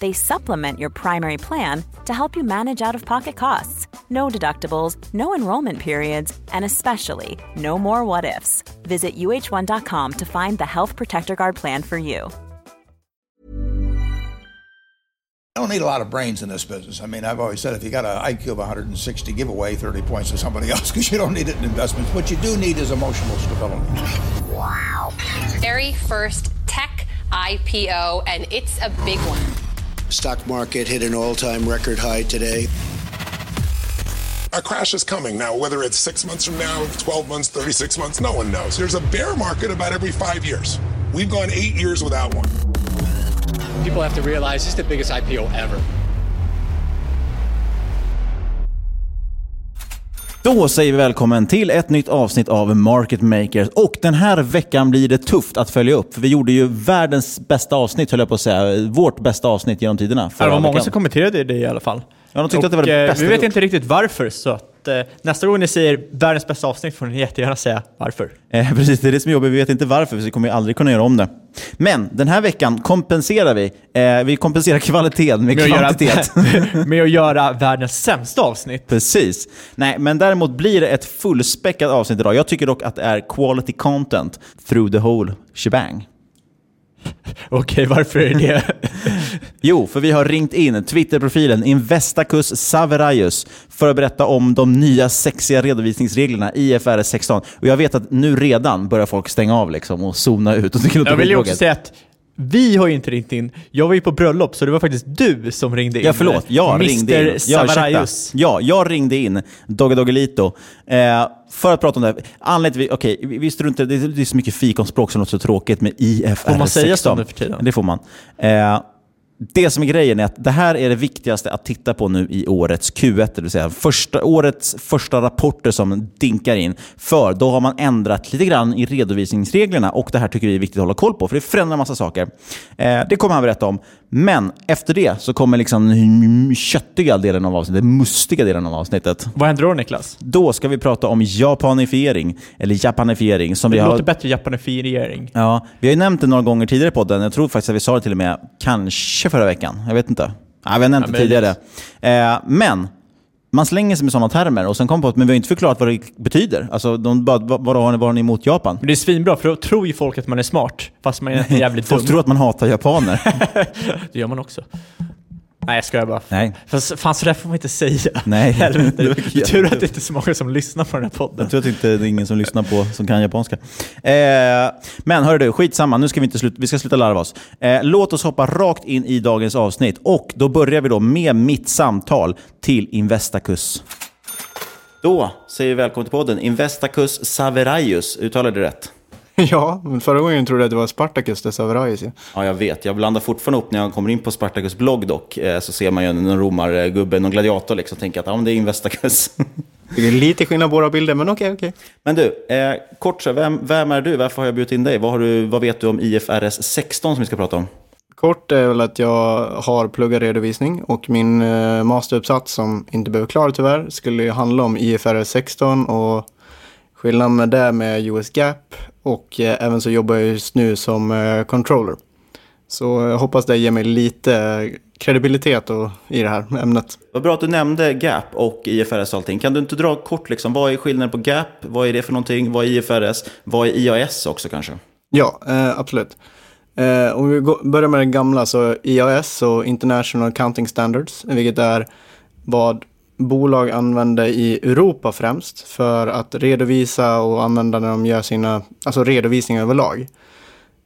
They supplement your primary plan to help you manage out of pocket costs. No deductibles, no enrollment periods, and especially no more what ifs. Visit uh1.com to find the Health Protector Guard plan for you. I don't need a lot of brains in this business. I mean, I've always said if you got an IQ of 160, give away 30 points to somebody else because you don't need it in investments. What you do need is emotional stability. Wow. Very first tech IPO, and it's a big one. Stock market hit an all-time record high today. A crash is coming now, whether it's six months from now, 12 months, 36 months, no one knows. There's a bear market about every five years. We've gone eight years without one. People have to realize this is the biggest IPO ever. Då säger vi välkommen till ett nytt avsnitt av Market Makers. Och den här veckan blir det tufft att följa upp. För vi gjorde ju världens bästa avsnitt, höll jag på att säga. Vårt bästa avsnitt genom tiderna. Ja, det var många veckan. som kommenterade det i alla fall. Ja, de tyckte och, att det var det eh, bästa Vi vet inte riktigt varför, så att, eh, nästa gång ni säger världens bästa avsnitt får ni jättegärna säga varför. Eh, precis, det är det som är jobbigt. Vi vet inte varför, för vi kommer aldrig kunna göra om det. Men den här veckan kompenserar vi. Eh, vi kompenserar kvaliteten med, Med att, kvantitet. göra, med att göra världens sämsta avsnitt. Precis. Nej, men däremot blir det ett fullspäckat avsnitt idag. Jag tycker dock att det är quality content through the whole shebang. Okej, varför är det? Jo, för vi har ringt in Twitterprofilen Investacus Saveraius för att berätta om de nya sexiga redovisningsreglerna i IFRS 16. Och jag vet att nu redan börjar folk stänga av liksom och zona ut och Jag vill ju också säga att vi har ju inte ringt in. Jag var ju på bröllop, så det var faktiskt du som ringde in. Ja, förlåt. Jag Mr. ringde in. Ja. Savaraius. Ja, jag ringde in Dogge Doggelito eh, för att prata om det här. Anledningen till, okej, vi, vi struntar det, är- det är så mycket fikonspråk som låter så tråkigt med IFRS Får man säga 16. så nu för tiden? Det får man. Eh, det som är grejen är att det här är det viktigaste att titta på nu i årets Q1, det vill säga första, årets första rapporter som dinkar in. För då har man ändrat lite grann i redovisningsreglerna och det här tycker vi är viktigt att hålla koll på, för det förändrar en massa saker. Eh, det kommer han berätta om. Men efter det så kommer liksom den köttiga delen av avsnittet, den mustiga delen av avsnittet. Vad händer då Niklas? Då ska vi prata om japanifiering, eller japanifiering. Som Det vi har... låter bättre japanifiering. Ja, vi har ju nämnt det några gånger tidigare i podden. Jag tror faktiskt att vi sa det till och med kanske förra veckan. Jag vet inte. Nej, vi har nämnt Ja, det tidigare. Eh, men man slänger sig med sådana termer och sen kommer på att men vi har inte förklarat vad det betyder. Alltså, de bara, vad, vad, har ni, vad har ni emot Japan? Men det är svinbra, för då tror ju folk att man är smart, fast man är jävligt dum. Folk tror att man hatar japaner. Det gör man också. Nej, jag skojar bara. Nej. Fast, fan, så där får man inte säga. Nej. Helvete. Det Det tur att det inte är så många som lyssnar på den här podden. Jag tror att det inte är ingen som lyssnar på som kan japanska. Eh, men hörru du, skitsamma. Nu ska vi, inte sluta, vi ska sluta larva oss. Eh, låt oss hoppa rakt in i dagens avsnitt. Och då börjar vi då med mitt samtal till Investacus. Då säger vi välkommen till podden Investacus Saveraius. Uttalade det rätt? Ja, men förra gången trodde jag att det var Spartacus de Saveraius. Ja. Ja, jag vet. Jag blandar fortfarande upp när jag kommer in på Spartacus blogg dock. Eh, så ser man ju någon romargubbe, någon gladiator liksom. Tänker att ja, men det är Investacus. Det är lite skillnad på våra bilder, men okej, okej. men du, eh, kort så, vem, vem är du? Varför har jag bjudit in dig? Vad, har du, vad vet du om IFRS 16 som vi ska prata om? Kort är väl att jag har pluggat redovisning och min eh, masteruppsats som inte behöver klara tyvärr skulle ju handla om IFRS 16 och skillnaden med det med US GAP och eh, även så jobbar jag just nu som eh, controller. Så jag hoppas det ger mig lite kredibilitet och, i det här ämnet. Vad bra att du nämnde GAP och IFRS och allting. Kan du inte dra kort, liksom, vad är skillnaden på GAP? Vad är det för någonting? Vad är IFRS? Vad är IAS också kanske? Ja, eh, absolut. Eh, om vi går, börjar med det gamla så IAS och International Accounting Standards, vilket är vad bolag använder i Europa främst för att redovisa och använda när de gör sina, alltså redovisningar överlag.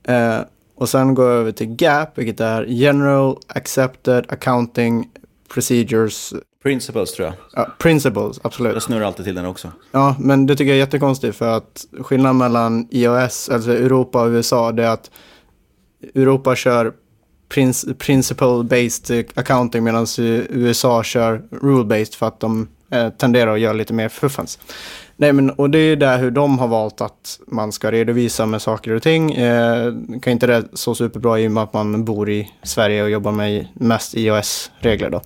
Eh, och sen går jag över till GAP, vilket är General Accepted Accounting Procedures. Principles tror jag. Ja, principles, absolut. Jag snurrar alltid till den också. Ja, men det tycker jag är jättekonstigt för att skillnaden mellan IOS, alltså Europa och USA, det är att Europa kör principle-based accounting medan USA kör rule-based för att de eh, tenderar att göra lite mer fuffens. Nej, men och det är där hur de har valt att man ska redovisa med saker och ting. Eh, kan inte det så superbra i och med att man bor i Sverige och jobbar med mest iOS-regler då.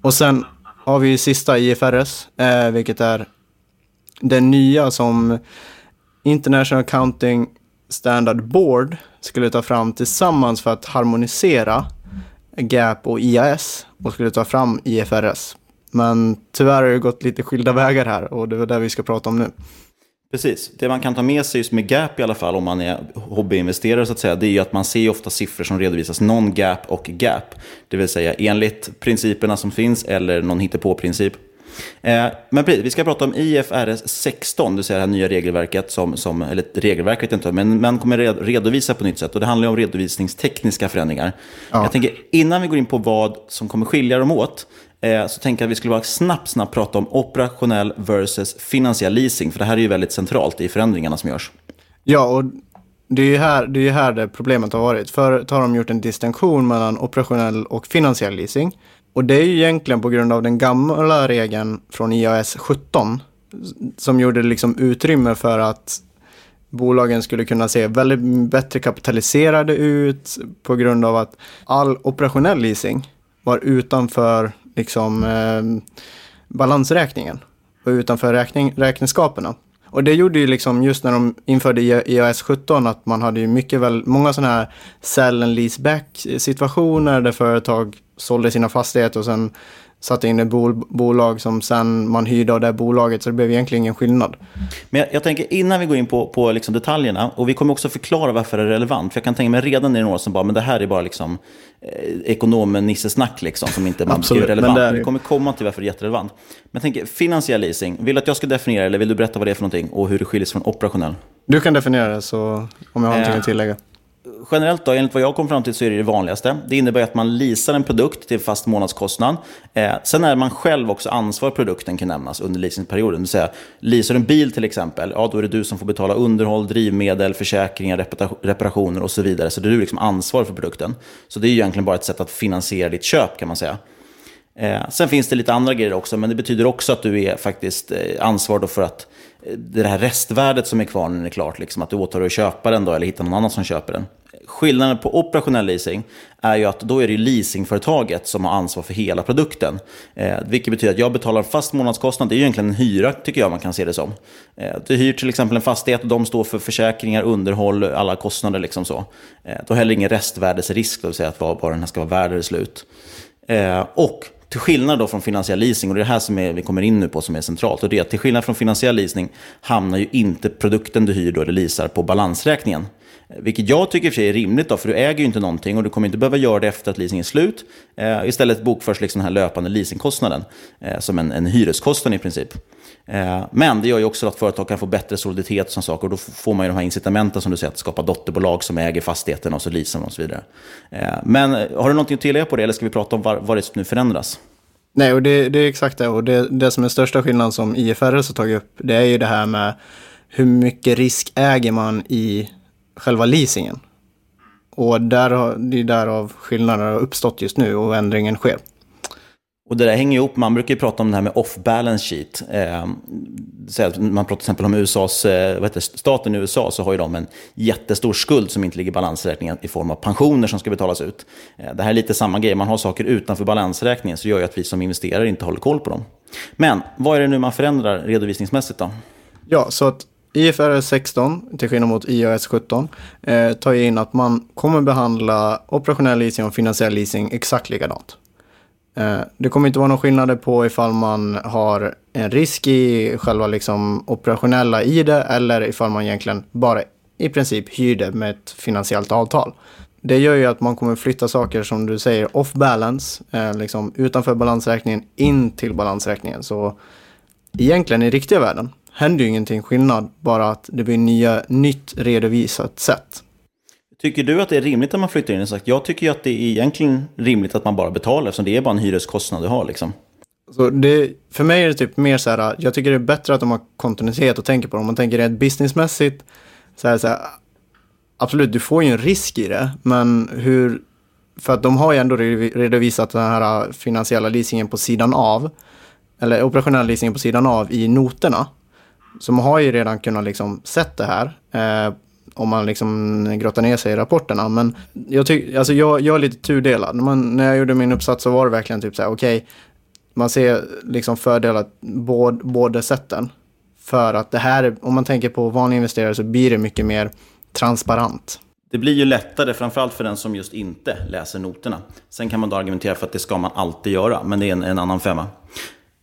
Och sen har vi sista IFRS, eh, vilket är det nya som International Accounting Standard Board skulle ta fram tillsammans för att harmonisera GAP och IAS och skulle ta fram IFRS. Men tyvärr har det gått lite skilda vägar här och det är det vi ska prata om nu. Precis. Det man kan ta med sig just med GAP i alla fall, om man är hobbyinvesterare så att säga, det är ju att man ser ofta siffror som redovisas non-GAP och GAP. Det vill säga enligt principerna som finns eller någon hittepå-princip. Eh, men vi ska prata om IFRS 16, det vill säga det här nya regelverket, som, som, eller regelverk vet jag inte, men man kommer redovisa på nytt sätt. Och det handlar om redovisningstekniska förändringar. Ja. Jag tänker, innan vi går in på vad som kommer skilja dem åt, eh, så tänker jag att vi skulle bara snabbt, snabbt prata om operationell versus finansiell leasing, för det här är ju väldigt centralt i förändringarna som görs. Ja, och det är ju här det, är här det problemet har varit. Förut har de gjort en distinktion mellan operationell och finansiell leasing. Och det är ju egentligen på grund av den gamla regeln från IAS 17 som gjorde liksom utrymme för att bolagen skulle kunna se väldigt bättre kapitaliserade ut på grund av att all operationell leasing var utanför liksom, eh, balansräkningen och utanför räkning, räkenskaperna. Och det gjorde ju liksom just när de införde e- iOS 17 att man hade ju mycket väl, många sådana här sell and lease back situationer där företag sålde sina fastigheter och sen satte in ett bol bolag som sen man hyrde av det bolaget. Så det blev egentligen ingen skillnad. Men jag, jag tänker innan vi går in på, på liksom detaljerna, och vi kommer också förklara varför det är relevant. För jag kan tänka mig redan är det några som bara, men det här är bara liksom eh, ekonomen-nissesnack liksom, som inte man Absolut, är relevant. men det är... Vi kommer komma till varför det är jätterelevant. Men tänker, finansiell leasing, vill du att jag ska definiera eller vill du berätta vad det är för någonting och hur det skiljer sig från operationell? Du kan definiera det så om jag har någonting Eh, att tillägga. Generellt då, enligt vad jag kom fram till så är det det vanligaste. Det innebär att man leasar en produkt till fast månadskostnad. Eh, sen är man själv också ansvarig för produkten kan nämnas under leasingperioden. Det vill säga, leasar du en bil till exempel, ja då är det du som får betala underhåll, drivmedel, försäkringar, reparationer och så vidare. Så det är du liksom ansvarig för produkten. Så det är ju egentligen bara ett sätt att finansiera ditt köp kan man säga. Eh, sen finns det lite andra grejer också, men det betyder också att du är faktiskt eh, ansvarig för att det här restvärdet som är kvar när den är klart, liksom, att du åtar dig att köpa den då, eller hitta någon annan som köper den. Skillnaden på operationell leasing är ju att då är det leasingföretaget som har ansvar för hela produkten. Eh, vilket betyder att jag betalar fast månadskostnad, det är ju egentligen en hyra tycker jag man kan se det som. Eh, du hyr till exempel en fastighet och de står för försäkringar, underhåll, alla kostnader liksom så. Eh, då har heller ingen restvärdesrisk, det vill säga att vad, vad den här ska vara värd eller slut. Eh, och till skillnad då från finansiell leasing, och det är det här som är, vi kommer in nu på som är centralt, och det är att till skillnad från finansiell leasing hamnar ju inte produkten du hyr då, eller leasar på balansräkningen. Vilket jag tycker i och för sig är rimligt, då, för du äger ju inte någonting och du kommer inte behöva göra det efter att leasingen är slut. Eh, istället bokförs liksom den här löpande leasingkostnaden eh, som en, en hyreskostnad i princip. Eh, men det gör ju också att företag kan få bättre soliditet som saker. Och då får man ju de här incitamenten som du säger, att skapa dotterbolag som äger fastigheten och så leasar man och så vidare. Eh, men eh, har du någonting att tillägga på det eller ska vi prata om vad det är som nu förändras? Nej, och det, det är exakt det. Och det, det som är största skillnaden som IFRS har tagit upp, det är ju det här med hur mycket risk äger man i själva leasingen. Och där har, det är därav skillnaderna har uppstått just nu och ändringen sker. Och det där hänger ihop, man brukar ju prata om det här med off-balance sheet. Eh, man pratar till exempel om USAs, eh, vad heter staten i USA så har ju de en jättestor skuld som inte ligger i balansräkningen i form av pensioner som ska betalas ut. Eh, det här är lite samma grej, man har saker utanför balansräkningen så gör ju att vi som investerare inte håller koll på dem. Men vad är det nu man förändrar redovisningsmässigt då? Ja, så att IFRS 16, till skillnad mot IAS 17, eh, tar in att man kommer behandla operationell leasing och finansiell leasing exakt likadant. Eh, det kommer inte vara någon skillnad på ifall man har en risk i själva liksom operationella i det eller ifall man egentligen bara i princip hyr det med ett finansiellt avtal. Det gör ju att man kommer flytta saker som du säger off balance, eh, liksom utanför balansräkningen in till balansräkningen. Så egentligen i riktiga världen händer ju ingenting skillnad, bara att det blir nya, nytt redovisat sätt. Tycker du att det är rimligt att man flyttar in? Jag tycker ju att det är egentligen rimligt att man bara betalar eftersom det är bara en hyreskostnad du har. Liksom. Så det, för mig är det typ mer så här, jag tycker det är bättre att de har kontinuitet och tänker på det. Om man tänker rent businessmässigt, så här, så här, absolut, du får ju en risk i det, men hur, för att de har ju ändå redovisat den här äh, finansiella leasingen på sidan av, eller operationella leasingen på sidan av i noterna. Så man har ju redan kunnat liksom sett det här. Eh, om man liksom grottar ner sig i rapporterna. Men jag, tyck, alltså jag, jag är lite tudelad. Man, när jag gjorde min uppsats så var det verkligen typ så här, okej, okay, man ser liksom fördelar båda, båda sätten. För att det här, om man tänker på vanliga investerare så blir det mycket mer transparent. Det blir ju lättare, framförallt för den som just inte läser noterna. Sen kan man då argumentera för att det ska man alltid göra, men det är en, en annan femma.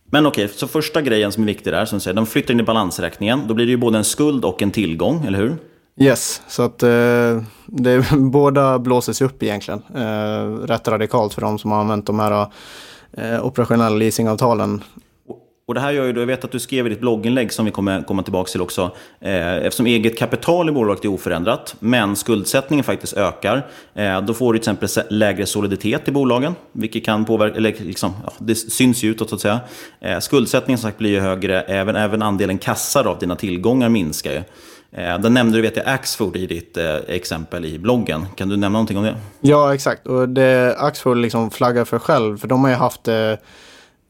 Men okej, så första grejen som är viktig där, som säger, de flyttar in i balansräkningen. Då blir det ju både en skuld och en tillgång, eller hur? Yes, så att eh, det, båda blåses upp egentligen. Eh, rätt radikalt för de som har använt de här eh, operationella leasingavtalen. Och det här gör ju jag vet att du skrev i ditt blogginlägg som vi kommer komma tillbaka till också, eh, eftersom eget kapital i bolaget är oförändrat, men skuldsättningen faktiskt ökar, eh, då får du till exempel lägre soliditet i bolagen, vilket kan påverka, eller liksom, ja, det syns ju utåt så att säga. Eh, skuldsättningen som sagt blir ju högre, även, även andelen kassar av dina tillgångar minskar ju. Eh, den nämnde du vet jag Axfood i ditt eh, exempel i bloggen. Kan du nämna någonting om det? Ja, exakt. Och det Axfood liksom flaggar för själv, för de har ju haft eh,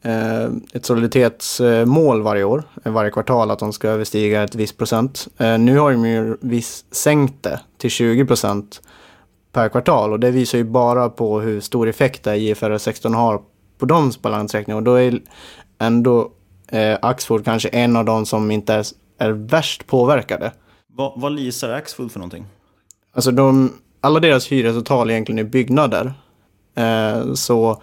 eh ett soliditetsmål varje år, eh, varje kvartal, att de ska överstiga ett visst procent. Eh, nu har de ju viss sänkt det till 20 procent per kvartal och det visar ju bara på hur stor effekt det IFRS 16 har på deras balansräkning. och då är ändå eh, Axfood kanske en av de som inte är, är värst påverkade. Vad, vad leasar Axfood för någonting? Alltså de, alla deras hyresavtal egentligen är byggnader. Eh, så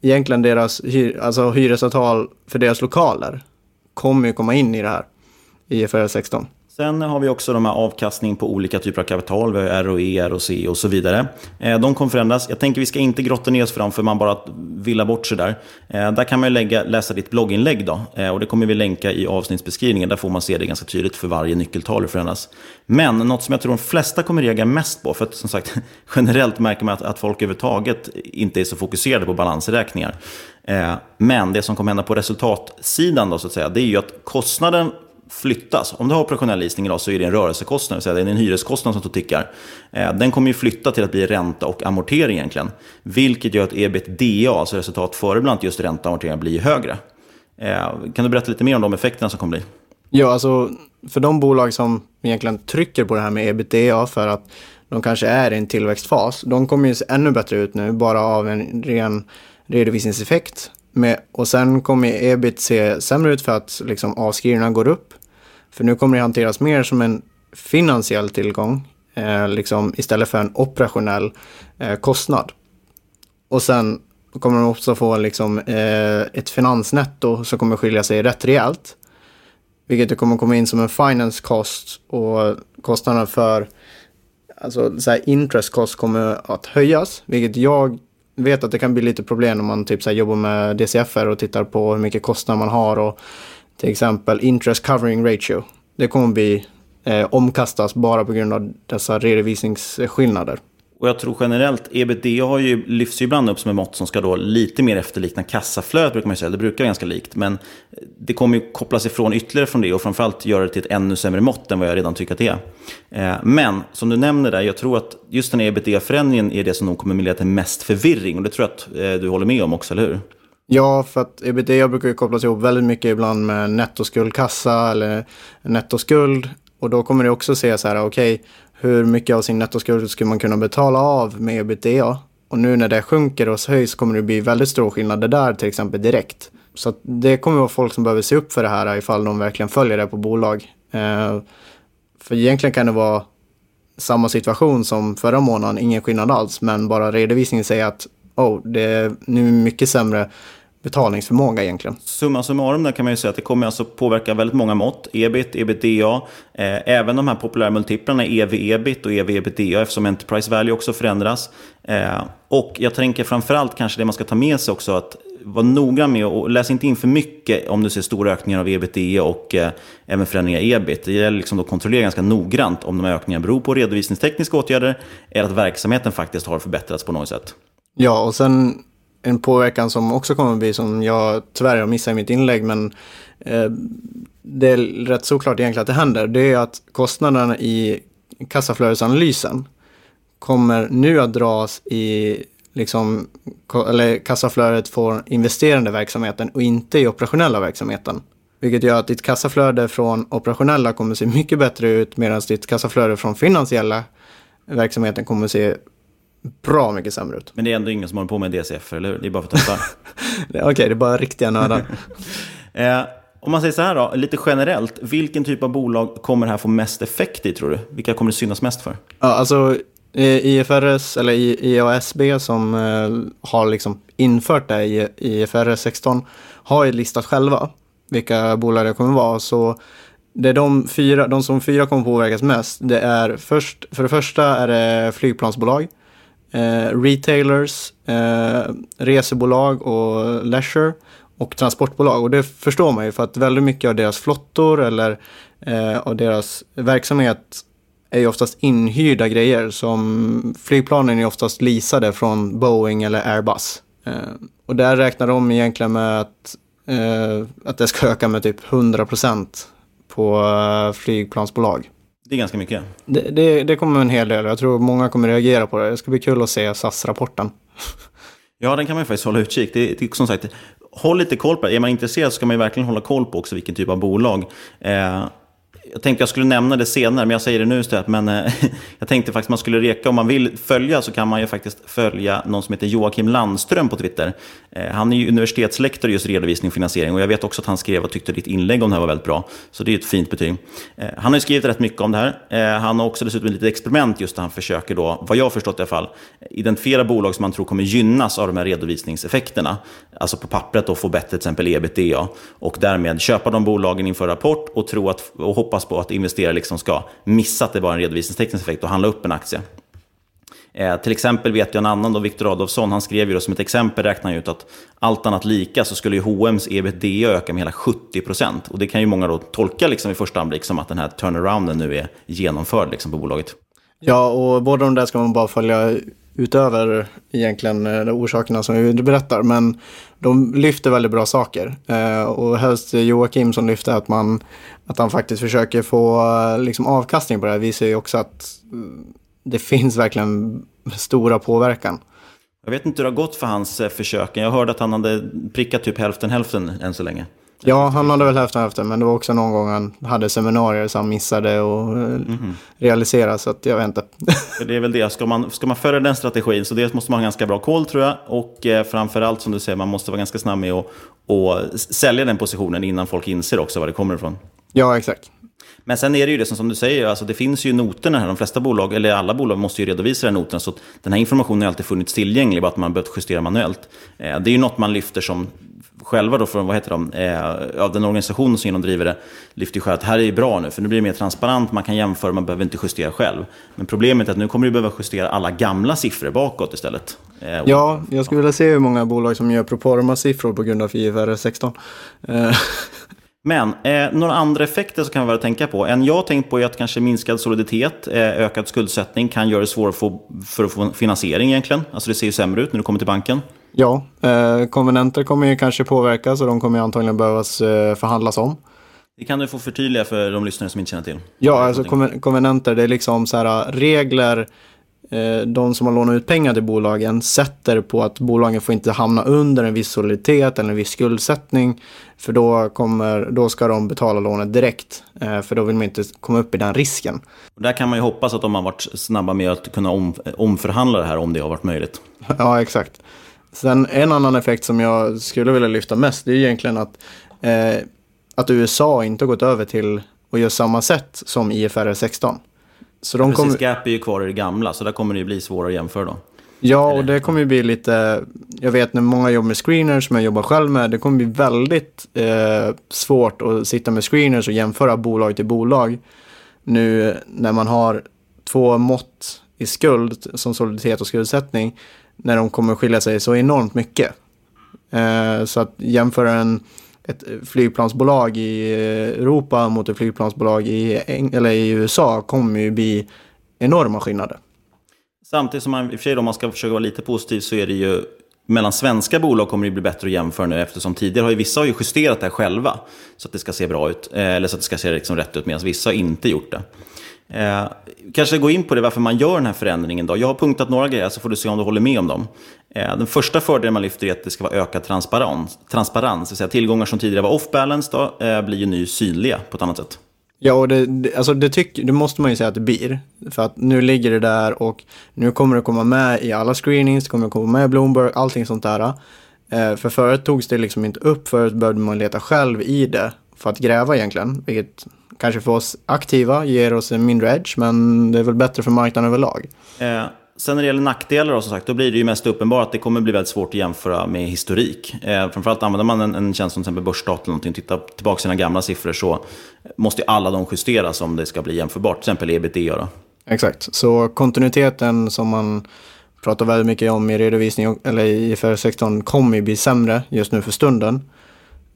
egentligen deras hyr, alltså hyresavtal för deras lokaler kommer ju komma in i det här i IFRS 16. Sen har vi också de här avkastning på olika typer av kapital. Vi har ROE, ROC och så vidare. Eh, de kommer förändras. Jag tänker vi ska inte grotta ner oss för dem för man bara villar bort sig där. Eh, där kan man lägga, läsa ditt blogginlägg då. Eh, och det kommer vi länka i avsnittsbeskrivningen. Där får man se det ganska tydligt för varje nyckeltal hur förändras. Men något som jag tror de flesta kommer reagera mest på. För att som sagt, generellt märker man att, att folk överhuvudtaget inte är så fokuserade på balansräkningar. Men det som kommer hända på resultatsidan då, så att säga, det är ju att kostnaden flyttas. Om du har operationell leasing idag så är det en rörelsekostnad, det är en hyreskostnad som tickar. Eh, den kommer ju flytta till att bli ränta och amortering egentligen. Vilket gör att ebitda, alltså resultat före bland just ränta och amortering, blir högre. Eh, kan du berätta lite mer om de effekterna som kommer bli? Ja, alltså för de bolag som egentligen trycker på det här med ebitda för att de kanske är i en tillväxtfas, de kommer ju se ännu bättre ut nu bara av en ren redovisningseffekt. Med, och sen kommer ebit se sämre ut för att liksom, avskrivningarna går upp. För nu kommer det hanteras mer som en finansiell tillgång eh, liksom, istället för en operationell eh, kostnad. Och sen kommer de också få liksom, eh, ett finansnetto som kommer skilja sig rätt rejält. Vilket kommer komma in som en finance cost och kostnaden för alltså, så här, interest cost kommer att höjas. Vilket jag vet att det kan bli lite problem om man typ, så här, jobbar med DCFR och tittar på hur mycket kostnader man har och till exempel interest covering ratio. Det kommer bli eh, omkastas bara på grund av dessa redovisningsskillnader. Och jag tror generellt, ebitda har ju, lyfts ju ibland upp som ett mått som ska då lite mer efterlikna kassaflödet, brukar man säga. Det brukar vara ganska likt. Men det kommer ju kopplas ifrån ytterligare från det och framförallt göra det till ett ännu sämre mått än vad jag redan tycker att det är. Eh, men som du nämner där, jag tror att just den här ebitda-förändringen är det som nog kommer att leda till mest förvirring. Och det tror jag att eh, du håller med om också, eller hur? Ja, för att ebitda brukar ju kopplas ihop väldigt mycket ibland med nettoskuldkassa eller nettoskuld. Och då kommer det också se så här, okej, okay, hur mycket av sin nettoskuld skulle man kunna betala av med ebitda? Och nu när det sjunker och höjs kommer det bli väldigt stor skillnad det där till exempel direkt. Så det kommer vara folk som behöver se upp för det här ifall de verkligen följer det på bolag. Eh, för egentligen kan det vara samma situation som förra månaden, ingen skillnad alls, men bara redovisningen säger att oh, det är nu mycket sämre betalningsförmåga egentligen. Summa summarum där kan man ju säga att det kommer alltså påverka väldigt många mått. Ebit, ebitda, eh, även de här populära multiplarna ev-ebit och ev-ebitda eftersom enterprise value också förändras. Eh, och jag tänker framförallt kanske det man ska ta med sig också att vara noggrann med och läs inte in för mycket om du ser stora ökningar av ebitda och eh, även förändringar i ebit. Det gäller liksom att kontrollera ganska noggrant om de här ökningarna beror på redovisningstekniska åtgärder eller att verksamheten faktiskt har förbättrats på något sätt. Ja, och sen en påverkan som också kommer att bli som jag tyvärr har missat i mitt inlägg men eh, det är rätt såklart egentligen att det händer. Det är att kostnaderna i kassaflödesanalysen kommer nu att dras i liksom, eller kassaflödet för investerande verksamheten och inte i operationella verksamheten. Vilket gör att ditt kassaflöde från operationella kommer att se mycket bättre ut medan ditt kassaflöde från finansiella verksamheten kommer att se bra mycket sämre ut. Men det är ändå ingen som håller på med DCF, eller hur? Det är bara för att testa. Okej, okay, det är bara riktiga nördar. eh, om man säger så här då, lite generellt. Vilken typ av bolag kommer det här få mest effekt i, tror du? Vilka kommer det synas mest för? Ja, alltså IFRS, eller IASB som eh, har liksom infört det i IFRS 16, har ju listat själva vilka bolag det kommer vara. Så det är de, fyra, de som fyra kommer påverkas mest. Det är först, för det första är det flygplansbolag Eh, retailers, eh, resebolag och leisure och transportbolag. Och det förstår man ju för att väldigt mycket av deras flottor eller eh, av deras verksamhet är ju oftast inhyrda grejer. Som flygplanen är oftast leasade från Boeing eller Airbus. Eh, och där räknar de egentligen med att, eh, att det ska öka med typ 100 procent på eh, flygplansbolag. Det är ganska mycket. Det, det, det kommer en hel del. Jag tror många kommer reagera på det. Det ska bli kul att se SAS-rapporten. Ja, den kan man faktiskt hålla utkik. Det, det, som sagt, håll lite koll på det. Är man intresserad så ska man verkligen hålla koll på också vilken typ av bolag. Eh, jag tänkte jag skulle nämna det senare, men jag säger det nu istället. Men eh, jag tänkte faktiskt man skulle reka, om man vill följa så kan man ju faktiskt följa någon som heter Joakim Landström på Twitter. Eh, han är ju universitetslektor i just redovisning och finansiering och jag vet också att han skrev och tyckte ditt inlägg om det här var väldigt bra. Så det är ett fint betyg. Eh, han har ju skrivit rätt mycket om det här. Eh, han har också dessutom ett litet experiment just där han försöker då, vad jag har förstått i alla fall, identifiera bolag som man tror kommer gynnas av de här redovisningseffekterna. Alltså på pappret då få bättre till exempel ebitda och därmed köpa de bolagen inför rapport och tro att, och hoppas hoppas på att investerare liksom ska missa att det var en redovisningsteknisk effekt och handla upp en aktie. Eh, till exempel vet jag en annan, då, Viktor Adolfsson, han skrev ju då som ett exempel, räknar ut att allt annat lika så skulle ju H&M's ebitda öka med hela 70%. Och det kan ju många då tolka liksom i första anblick som att den här turnarounden nu är genomförd liksom på bolaget. Ja, och båda de där ska man bara följa utöver egentligen eh, orsakerna som vi berättar. Men de lyfter väldigt bra saker. Eh, och helst Joakim som lyfter att, man, att han faktiskt försöker få eh, liksom, avkastning på det här visar ju också att det finns verkligen stora påverkan. Jag vet inte hur det har gått för hans försök. Jag hörde att han hade prickat typ hälften hälften än så länge. Ja, han hade väl hälften hälften, men det var också någon gång han hade seminarier som han missade och mm -hmm. realisera, så att jag vet inte. det är väl det, ska man, ska man följa den strategin så dels måste man ha ganska bra koll tror jag, och eh, framförallt som du säger, man måste vara ganska snabb med att och sälja den positionen innan folk inser också var det kommer ifrån. Ja, exakt. Men sen är det ju det som, som du säger, alltså det finns ju noterna här. De flesta bolag, eller alla bolag, måste ju redovisa de här noterna. Så den här informationen har alltid funnits tillgänglig, bara att man behövt justera manuellt. Eh, det är ju något man lyfter som själva då från, vad heter de, eh, av den organisationen som genomdriver det, lyfter ju att här är bra nu, för nu blir det mer transparent, man kan jämföra, man behöver inte justera själv. Men problemet är att nu kommer du behöva justera alla gamla siffror bakåt istället. Eh, ja, jag skulle vilja se hur många bolag som gör proforma-siffror på grund av IFRS 16. Eh. Men eh, några andra effekter som kan vara att tänka på. En jag har tänkt på är att kanske minskad soliditet, eh, ökad skuldsättning kan göra det svårare för, för att få finansiering egentligen. Alltså det ser ju sämre ut när du kommer till banken. Ja, eh, konvenenter kommer ju kanske påverkas och de kommer antagligen behövas eh, förhandlas om. Det kan du få förtydliga för de lyssnare som inte känner till. Ja, alltså konven- konvenenter, det är liksom så här regler eh, de som har lånat ut pengar till bolagen sätter på att bolagen får inte hamna under en viss soliditet eller en viss skuldsättning. För då, kommer, då ska de betala lånet direkt. Eh, för då vill man inte komma upp i den risken. Och där kan man ju hoppas att de har varit snabba med att kunna om, omförhandla det här om det har varit möjligt. Ja, exakt. Sen en annan effekt som jag skulle vilja lyfta mest, det är egentligen att, eh, att USA inte har gått över till att göra samma sätt som IFRS 16. Så de Precis, kommer... Gap är ju kvar i det gamla, så där kommer det ju bli svårare att jämföra då. Ja, och det kommer ju bli lite, jag vet när många jobbar med screeners som jag jobbar själv med, det kommer bli väldigt eh, svårt att sitta med screeners och jämföra bolag till bolag. Nu när man har två mått i skuld, som soliditet och skuldsättning, när de kommer skilja sig så enormt mycket. Eh, så att jämföra en, ett flygplansbolag i Europa mot ett flygplansbolag i, eller i USA kommer ju bli enorma skillnader. Samtidigt som man, i och för sig om man ska försöka vara lite positiv så är det ju mellan svenska bolag kommer det bli bättre att jämföra nu eftersom tidigare har ju vissa har ju justerat det här själva så att det ska se bra ut, eh, eller så att det ska se liksom rätt ut medan vissa har inte gjort det. Eh, kanske gå in på det varför man gör den här förändringen. Då. Jag har punktat några grejer så får du se om du håller med om dem. Eh, den första fördelen man lyfter är att det ska vara ökad transparens. transparens det vill säga tillgångar som tidigare var off-balance eh, blir ju nu synliga på ett annat sätt. Ja, och det, det, alltså det, tyck, det måste man ju säga att det blir. För att nu ligger det där och nu kommer det komma med i alla screenings, det kommer komma med i Bloomberg, allting sånt där. Eh, för förut togs det liksom inte upp, förut behövde man leta själv i det för att gräva egentligen. Vilket kanske för oss aktiva ger oss en mindre edge, men det är väl bättre för marknaden överlag. Eh, sen när det gäller nackdelar, då, som sagt, då blir det ju mest uppenbart att det kommer bli väldigt svårt att jämföra med historik. Eh, framförallt använder man en, en tjänst som till exempel Börsdata eller någonting, tittar tillbaka sina gamla siffror, så måste alla de justeras om det ska bli jämförbart, till exempel ebitda. Då. Exakt, så kontinuiteten som man pratar väldigt mycket om i redovisning, eller i IFRS 16, kommer ju bli sämre just nu för stunden.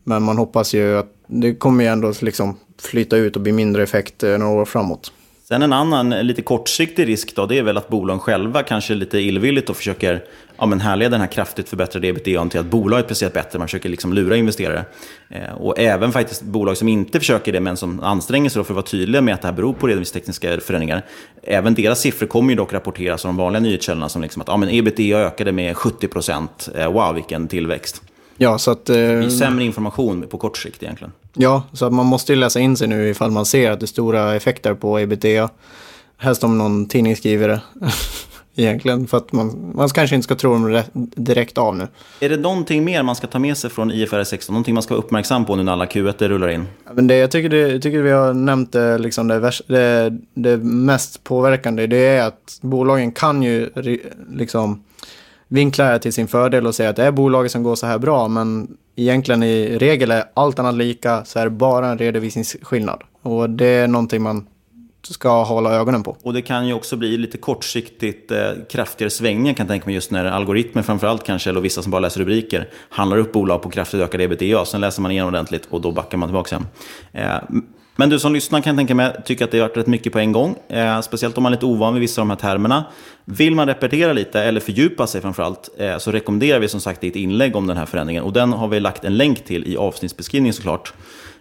Men man hoppas ju att det kommer ju ändå liksom flyta ut och bli mindre effekt eh, några år framåt. Sen en annan eh, lite kortsiktig risk då, det är väl att bolagen själva kanske lite illvilligt och försöker ja, men härleda den här kraftigt förbättrade ebitda till att bolaget presterat bättre. Man försöker liksom lura investerare. Eh, och även faktiskt bolag som inte försöker det, men som anstränger sig för att vara tydliga med att det här beror på redovisningstekniska förändringar. Även deras siffror kommer ju dock rapporteras av de vanliga nyhetskällorna som liksom att ja, men ebitda ökade med 70 procent. Eh, wow, vilken tillväxt. Ja, så att... Eh, sämre information på kort sikt egentligen. Ja, så att man måste ju läsa in sig nu ifall man ser att det är stora effekter på ebitda. Helst om någon tidning skriver det. egentligen, för att man, man kanske inte ska tro dem direkt av nu. Är det någonting mer man ska ta med sig från IFRS 16? Någonting man ska vara uppmärksam på nu när alla Q1 rullar in? Men det, jag, tycker det, jag tycker vi har nämnt det, liksom det, det, det mest påverkande. Det är att bolagen kan ju liksom vinkla det till sin fördel och säga att det är bolaget som går så här bra, men egentligen i regel är allt annat lika så är det bara en redovisningsskillnad. Och det är någonting man ska hålla ögonen på. Och det kan ju också bli lite kortsiktigt eh, kraftigare svängningar kan jag tänka mig just när algoritmer framförallt kanske, eller vissa som bara läser rubriker, handlar upp bolag på kraftigt ökad ebitda. Sen läser man igenom ordentligt och då backar man tillbaka sen. Eh, men du som lyssnar kan jag tänka mig tycka att det har varit rätt mycket på en gång. Eh, speciellt om man är lite ovan vid vissa av de här termerna. Vill man repetera lite, eller fördjupa sig framförallt, eh, så rekommenderar vi som sagt ditt inlägg om den här förändringen. Och den har vi lagt en länk till i avsnittsbeskrivningen såklart.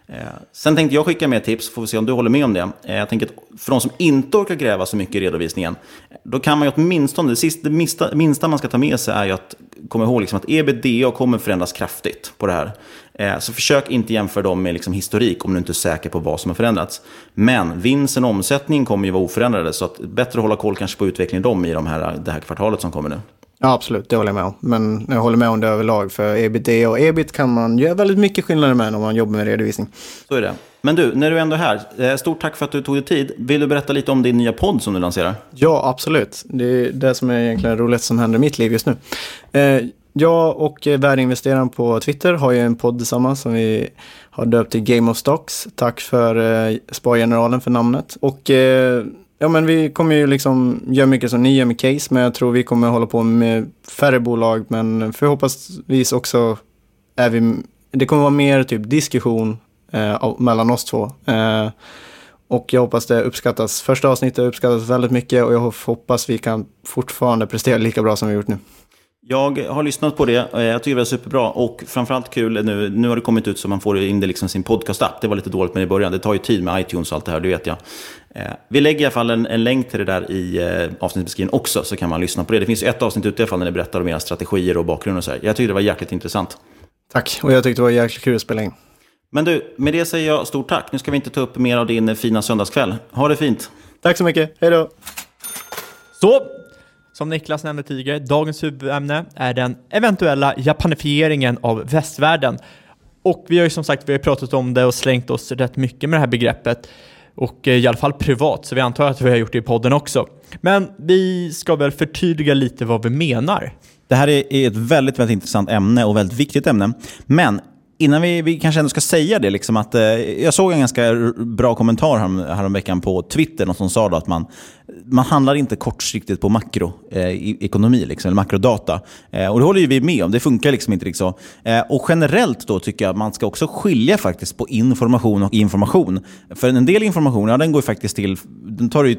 Eh, sen tänkte jag skicka med tips, får vi se om du håller med om det. Eh, jag tänker att för de som inte orkar gräva så mycket i redovisningen, då kan man ju åtminstone, det, sista, det minsta, minsta man ska ta med sig är ju att komma ihåg liksom att ebitda kommer förändras kraftigt på det här. Eh, så försök inte jämföra dem med liksom historik om du inte är säker på vad som har förändrats. Men vinsten och omsättningen kommer ju vara oförändrade, så att bättre att hålla koll kanske på utvecklingen i dem i de här, det här kvartalet som kommer nu. Ja, absolut, det håller jag med om. Men jag håller med om det överlag. För ebitda och ebit kan man göra väldigt mycket skillnader med om man jobbar med redovisning. Så är det. Men du, när du ändå är här, eh, stort tack för att du tog dig tid. Vill du berätta lite om din nya podd som du lanserar? Ja, absolut. Det är det som är egentligen roligt som händer i mitt liv just nu. Jag och eh, värdeinvesteraren på Twitter har ju en podd tillsammans som vi har döpt till Game of Stocks. Tack för eh, Spargeneralen för namnet. Och eh, ja, men vi kommer ju liksom göra mycket som ni gör med case, men jag tror vi kommer hålla på med färre bolag, men förhoppningsvis också är vi, det kommer vara mer typ diskussion eh, mellan oss två. Eh, och jag hoppas det uppskattas. Första avsnittet uppskattas väldigt mycket och jag hoppas vi kan fortfarande prestera lika bra som vi gjort nu. Jag har lyssnat på det. eh, Jag tycker det var superbra. Och framförallt kul nu. Nu har det kommit ut så man får in det liksom i sin podcast-app. Det var lite dåligt med det i början. Det tar ju tid med iTunes och allt det här, det vet jag. Eh, Vi lägger i alla fall en, en länk till det där i eh, avsnittsbeskrivningen också, så kan man lyssna på det. Det finns ett avsnitt ute i alla fall när ni berättar om era strategier och bakgrund och så här. Jag tycker det var jäkligt intressant. Tack, och jag tyckte det var jäkligt kul att spela in. Men du, med det säger jag stort tack. Nu ska vi inte ta upp mer av din fina söndagskväll. Ha det fint. Tack så mycket, hej då! Så, som Niklas nämnde tidigare, dagens huvudämne är den eventuella japanifieringen av västvärlden. Och vi har ju som sagt vi har pratat om det och slängt oss rätt mycket med det här begreppet. Och eh, i alla fall privat, så vi antar att vi har gjort det i podden också. Men vi ska väl förtydliga lite vad vi menar. Det här är ett väldigt, väldigt intressant ämne och väldigt viktigt ämne. Men innan vi, vi kanske ändå ska säga det, liksom att, eh, jag såg en ganska bra kommentar härom, häromveckan på Twitter, någon som sa då att man, man handlar inte kortsiktigt på makroekonomi, eh, liksom, eller makrodata. Eh, och det håller ju vi med om, det funkar liksom inte riktigt så. Eh, och generellt då tycker jag att man ska också skilja faktiskt på information och information. För en del information, ja, den går ju faktiskt till, den tar du ju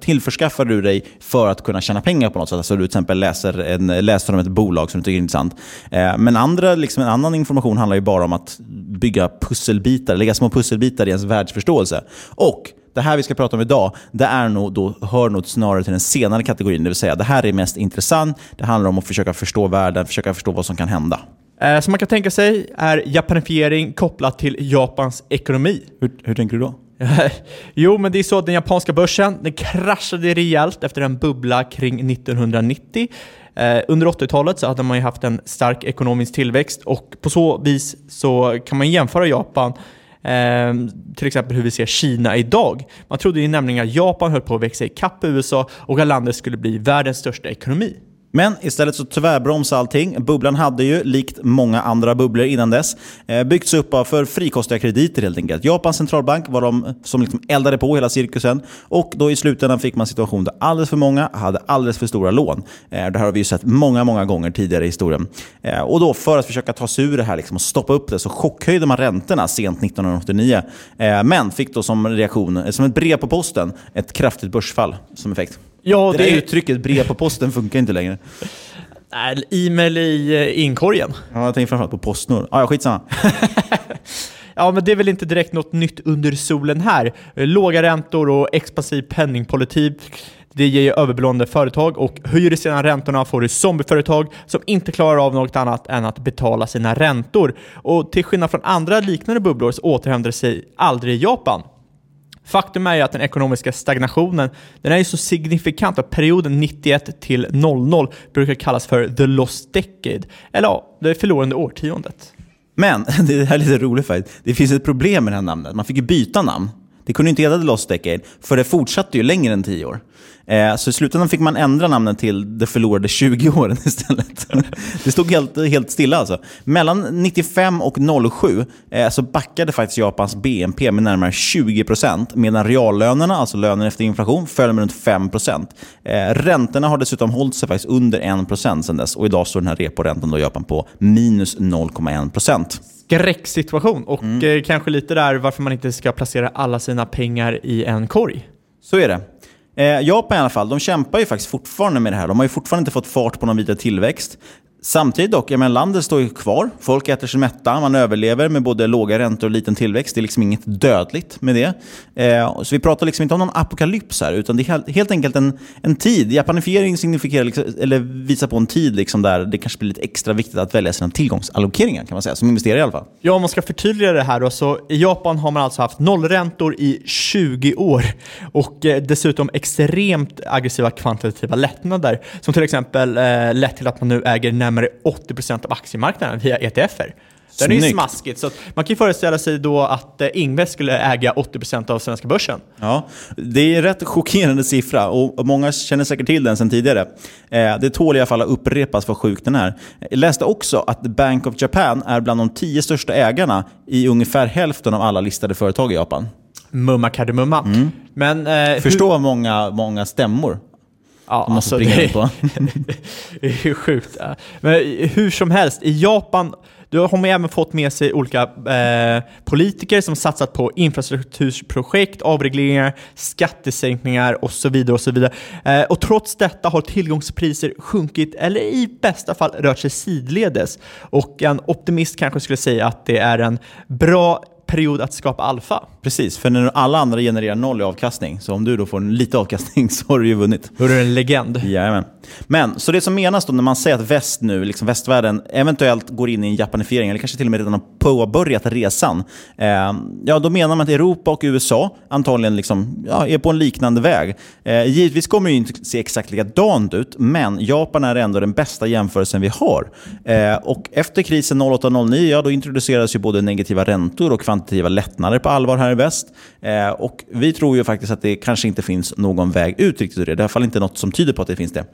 tillförskaffar du dig för att kunna tjäna pengar på något sätt. Alltså du till exempel läser, en, läser om ett bolag som du tycker är intressant. Eh, men andra, liksom en annan information handlar ju bara om att bygga pusselbitar, lägga små pusselbitar i ens världsförståelse. Och det här vi ska prata om idag, det är nog då, hör nog snarare till den senare kategorin. Det vill säga, det här är mest intressant. Det handlar om att försöka förstå världen, försöka förstå vad som kan hända. Eh, som man kan tänka sig är japanifiering kopplat till Japans ekonomi. Hur, hur tänker du då? jo, men det är så att den japanska börsen den kraschade rejält efter en bubbla kring 1990. Eh, under 80-talet så hade man ju haft en stark ekonomisk tillväxt och på så vis så kan man jämföra Japan eh, till exempel hur vi ser Kina idag. Man trodde ju nämligen att Japan höll på att växa ikapp USA och att landet skulle bli världens största ekonomi. Men istället så tvärbromsade allting. Bubblan hade ju, likt många andra bubblor innan dess, eh, byggts upp av för frikostiga krediter helt enkelt. Japans centralbank var de som liksom eldade på hela cirkusen och då i slutändan fick man situation där alldeles för många hade alldeles för stora lån. Eh, det här har vi ju sett många, många gånger tidigare i historien. Eh, och då för att försöka ta sig ur det här liksom, och stoppa upp det så chockhöjde man räntorna sent 1989. Men fick då som reaktion, som ett brev på posten, ett kraftigt börsfall som effekt. Ja, det, det- där uttrycket brev på posten funkar inte längre. E-mail i eh, inkorgen. Ja, jag tänker framförallt på Postnord. Ah, ja, skitsamma. Ja, men det är väl inte direkt något nytt under solen här. Låga räntor och expansiv penningpolitik det ger ju överbelånade företag och höjer du sedan räntorna får du zombieföretag som inte klarar av något annat än att betala sina räntor. Och till skillnad från andra liknande bubblor så återhämtar sig aldrig Japan. Faktum är ju att den ekonomiska stagnationen den är ju så signifikant att perioden 91 till 00 brukar kallas för the lost decade, eller ja, det förlorande årtiondet. Men, det här är lite roligt faktiskt. Det finns ett problem med det här namnet. Man fick ju byta namn. Det kunde inte heta The Lost Decade, för det fortsatte ju längre än tio år. Eh, så i slutändan fick man ändra namnet till De förlorade 20 åren istället. det stod helt, helt stilla alltså. Mellan 95 och 07 eh, så backade faktiskt Japans BNP med närmare 20% medan reallönerna, alltså lönen efter inflation, föll med runt 5%. Eh, räntorna har dessutom hållit sig faktiskt under 1% sedan dess och idag står den här reporäntan då i Japan på minus 0,1%. skräcksituation och eh, kanske lite där varför man inte ska placera alla sina pengar i en korg. Så är det. Eh, Japan i alla fall, de kämpar ju faktiskt fortfarande med det här. De har ju fortfarande inte fått fart på någon vidare tillväxt. Samtidigt dock, jag menar, landet står ju kvar. Folk äter sig mätta, man överlever med både låga räntor och liten tillväxt. Det är liksom inget dödligt med det. Eh, så vi pratar liksom inte om någon apokalyps här, utan det är helt, helt enkelt en, en tid. Japanifiering signifierar, liksom, eller visar på en tid liksom där det kanske blir lite extra viktigt att välja sina tillgångsallokeringar, kan man säga, som investerare i alla fall. Ja, om man ska förtydliga det här då, så i Japan har man alltså haft nollräntor i 20 år och eh, dessutom extremt aggressiva kvantitativa lättnader som till exempel eh, lett till att man nu äger närmare 80% av aktiemarknaden via ETFer. Det är ju smaskigt, så man kan ju föreställa sig då att eh, Ingves skulle äga 80% av svenska börsen. Ja, det är en rätt chockerande siffra och många känner säkert till den sedan tidigare. Eh, Det tål i alla fall att upprepas vad sjuk den är. Jag läste också att Bank of Japan är bland de tio största ägarna i ungefär hälften av alla listade företag i Japan. Mumma kardemumma. Men, eh, Förstå hur många, många stämmor Ja, de måste alltså, springa det- på. det är ju sjukt. Men hur som helst, i Japan Då har man även fått med sig olika eh, politiker som satsat på infrastrukturprojekt, avregleringar, skattesänkningar och så vidare. Och så vidare. Eh, och trots detta har tillgångspriser sjunkit eller i bästa fall rört sig sidledes. Och en optimist kanske skulle säga att det är en bra period att skapa alfa. Precis, för när alla andra genererar noll i avkastning, så om du då får en lite avkastning så har du ju vunnit. Då är du en legend. Jajamän. Men, så det som menas då när man säger att väst nu, liksom västvärlden, eventuellt går in i en japanifiering, eller kanske till och med redan har påbörjat resan, eh, ja då menar man att Europa och USA antagligen liksom, ja, är på en liknande väg. Eh, givetvis kommer det ju inte se exakt likadant ut, men Japan är ändå den bästa jämförelsen vi har. Eh, och efter krisen 08-09, ja då introducerades ju både negativa räntor och kvantitativa lättnader på allvar här i väst. Eh, och vi tror ju faktiskt att det kanske inte finns någon väg ut riktigt ur det. Det är i alla fall inte något som tyder på att det finns det.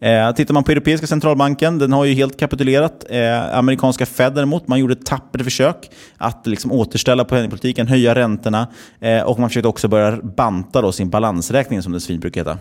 Eh, tittar man på Europeiska centralbanken, den har ju helt kapitulerat. Eh, amerikanska Fed däremot, man gjorde ett tappert försök att liksom återställa penningpolitiken, höja räntorna eh, och man försökte också börja banta då sin balansräkning som det så fint brukar heta.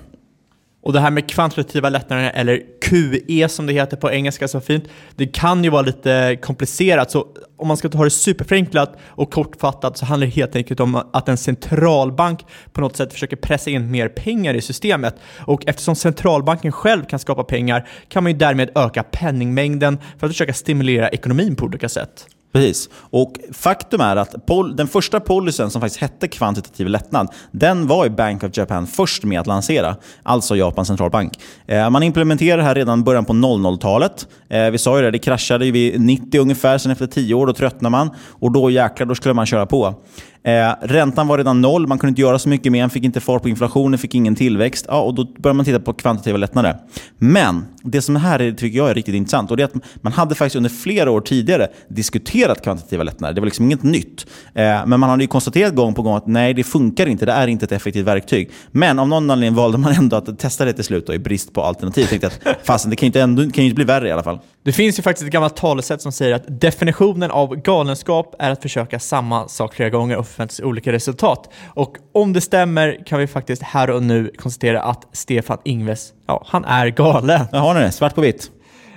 Och det här med kvantitativa lättnader, eller QE som det heter på engelska så fint, det kan ju vara lite komplicerat. Så om man ska ta det superförenklat och kortfattat så handlar det helt enkelt om att en centralbank på något sätt försöker pressa in mer pengar i systemet. Och eftersom centralbanken själv kan skapa pengar kan man ju därmed öka penningmängden för att försöka stimulera ekonomin på olika sätt. Precis. Och faktum är att den första policyn som faktiskt hette kvantitativ lättnad, den var ju Bank of Japan först med att lansera. Alltså Japans centralbank. Eh, man implementerade det här redan i början på 00-talet. Eh, vi sa ju det, det kraschade vid 90 ungefär, sen efter 10 år då tröttnade man. Och då jäklar, då skulle man köra på. Eh, räntan var redan noll, man kunde inte göra så mycket mer, man fick inte fart på inflationen, fick ingen tillväxt. Ja, och då började man titta på kvantitativa lättnader. Men det som här är, tycker jag är riktigt intressant, och det är att man hade faktiskt under flera år tidigare diskuterat kvantitativa lättnader. Det var liksom inget nytt. Eh, men man hade ju konstaterat gång på gång att nej, det funkar inte, det är inte ett effektivt verktyg. Men av någon anledning valde man ändå att testa det till slut då, i brist på alternativ. Jag tänkte att fasen, det kan ju inte, ändå, kan inte bli värre i alla fall. Det finns ju faktiskt ett gammalt talesätt som säger att definitionen av galenskap är att försöka samma sak flera gånger sig olika resultat. Och om det stämmer kan vi faktiskt här och nu konstatera att Stefan Ingves, ja, han är galen. Jag har ni det, svart på vitt.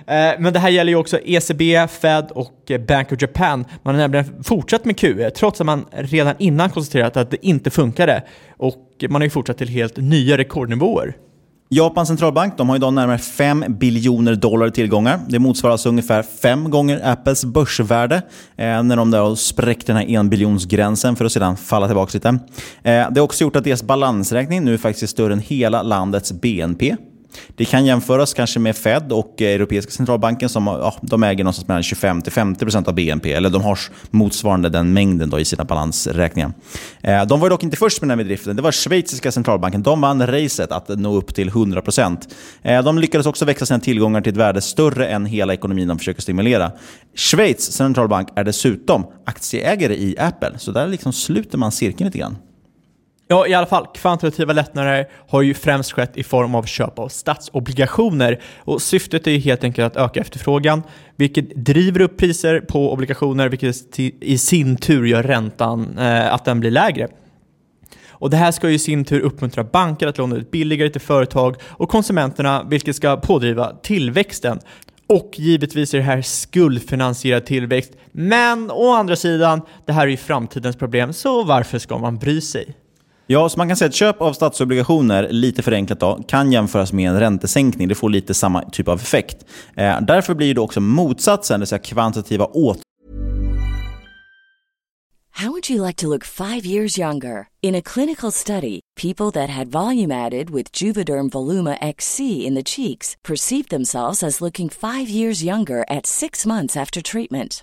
Eh, men det här gäller ju också ECB, Fed och Bank of Japan. Man har nämligen fortsatt med QE trots att man redan innan konstaterat att det inte funkade. Och man har ju fortsatt till helt nya rekordnivåer. Japans centralbank de har idag närmare 5 biljoner dollar i tillgångar. Det motsvarar alltså ungefär fem gånger Apples börsvärde eh, när de där spräckte den här enbiljonsgränsen för att sedan falla tillbaka lite. Eh, det har också gjort att deras balansräkning nu faktiskt är större än hela landets BNP. Det kan jämföras kanske med Fed och eh, Europeiska centralbanken som ja, de äger någonstans mellan 25-50% av BNP. Eller de har motsvarande den mängden då i sina balansräkningar. Eh, de var dock inte först med den här bedriften. Det var schweiziska centralbanken. De vann racet att nå upp till 100%. Eh, de lyckades också växa sina tillgångar till ett värde större än hela ekonomin de försöker stimulera. Schweiz centralbank är dessutom aktieägare i Apple. Så där liksom sluter man cirkeln lite grann. Ja, i alla fall, kvantitativa lättnader har ju främst skett i form av köp av statsobligationer. Och syftet är ju helt enkelt att öka efterfrågan, vilket driver upp priser på obligationer, vilket i sin tur gör räntan, eh, att den blir lägre. Och Det här ska ju i sin tur uppmuntra banker att låna ut billigare till företag och konsumenterna, vilket ska pådriva tillväxten. Och givetvis är det här skuldfinansierad tillväxt. Men å andra sidan, det här är ju framtidens problem, så varför ska man bry sig? Ja, så man kan säga att köp av statsobligationer, lite förenklat då, kan jämföras med en räntesänkning. Det får lite samma typ av effekt. Eh, därför blir det också motsatsen, det vill säga kvantitativa åt How would you like to look five years younger? In a clinical study, people that had volume added with Juvederm Voluma XC in the cheeks perceived themselves as looking five years younger at six months after treatment.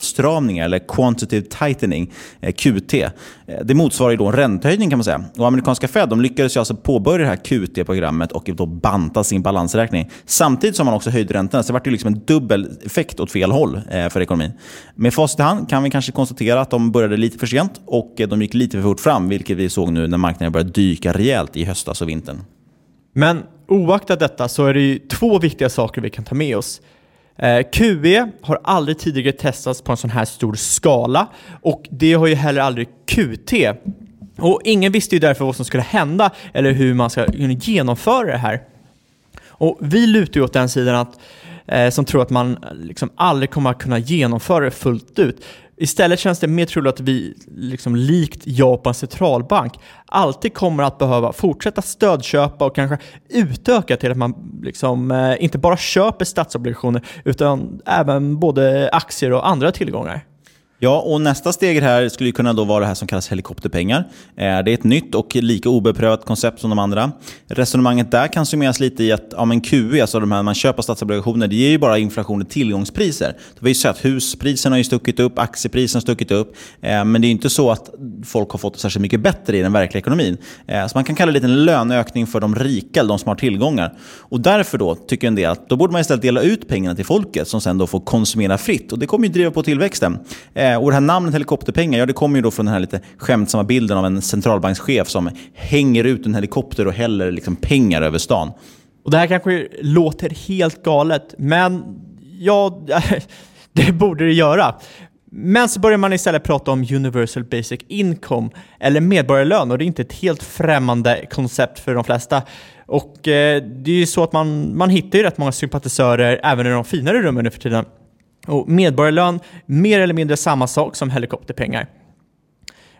Stramningar eller quantitative tightening, eh, QT. Eh, det motsvarar ju då en räntehöjning kan man säga. Och amerikanska Fed de lyckades ju alltså påbörja det här QT-programmet och då banta sin balansräkning. Samtidigt som man också höjde räntorna, så det vart ju liksom en dubbel effekt åt fel håll eh, för ekonomin. Med facit i hand kan vi kanske konstatera att de började lite för sent och de gick lite för fort fram, vilket vi såg nu när marknaden började dyka rejält i höstas och vintern. Men oaktat detta så är det ju två viktiga saker vi kan ta med oss. Eh, QE har aldrig tidigare testats på en sån här stor skala och det har ju heller aldrig QT. Och ingen visste ju därför vad som skulle hända eller hur man ska kunna genomföra det här. Och vi lutar ju åt den sidan att, eh, som tror att man liksom aldrig kommer att kunna genomföra det fullt ut. Istället känns det mer troligt att vi, liksom likt Japans centralbank, alltid kommer att behöva fortsätta stödköpa och kanske utöka till att man liksom, eh, inte bara köper statsobligationer utan även både aktier och andra tillgångar. Ja, och nästa steg här skulle kunna då vara det här som kallas helikopterpengar. Eh, det är ett nytt och lika obeprövat koncept som de andra. Resonemanget där kan summeras lite i att ja, men QE, alltså de här man köper statsobligationer, det ger ju bara inflation i tillgångspriser. Vi har ju sett huspriserna har ju stuckit upp, aktiepriserna har stuckit upp. Eh, men det är ju inte så att folk har fått det särskilt mycket bättre i den verkliga ekonomin. Eh, så man kan kalla det en löneökning för de rika, de som har tillgångar. Och därför då tycker en del att då borde man istället dela ut pengarna till folket som sen då får konsumera fritt. Och det kommer ju driva på tillväxten. Eh, Och det här namnet helikopterpengar, ja det kommer ju då från den här lite skämtsamma bilden av en centralbankschef som hänger ut en helikopter och häller liksom pengar över stan. Och det här kanske låter helt galet, men ja, det borde det göra. Men så börjar man istället prata om Universal Basic Income, eller medborgarlön, och det är inte ett helt främmande koncept för de flesta. Och eh, det är ju så att man, man hittar ju rätt många sympatisörer även i de finare rummen nu för tiden. Och medborgarlön, mer eller mindre samma sak som helikopterpengar.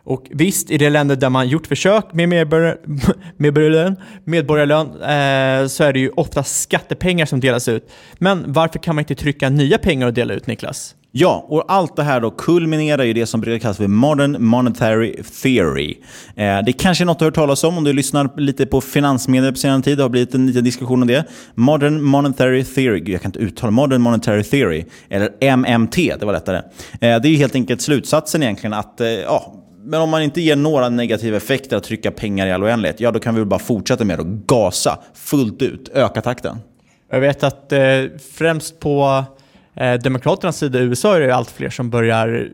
Och visst, i de länder där man gjort försök med medborgarlön, medborgarlön eh, så är det ju ofta skattepengar som delas ut. Men varför kan man inte trycka nya pengar och dela ut, Niklas? Ja, och allt det här då kulminerar i det som brukar kallas för modern monetary theory. Eh, det kanske är något du har hört talas om om du lyssnar lite på finansmedier på senare tid. Det har blivit en liten diskussion om det. Modern monetary theory, Gud, jag kan inte uttala modern monetary theory, eller MMT, det var lättare. Eh, det är ju helt enkelt slutsatsen egentligen att, eh, ja, men om man inte ger några negativa effekter att trycka pengar i all oändlighet, ja då kan vi väl bara fortsätta med att gasa fullt ut, öka takten. Jag vet att eh, främst på Eh, Demokraternas sida i USA är det allt fler som börjar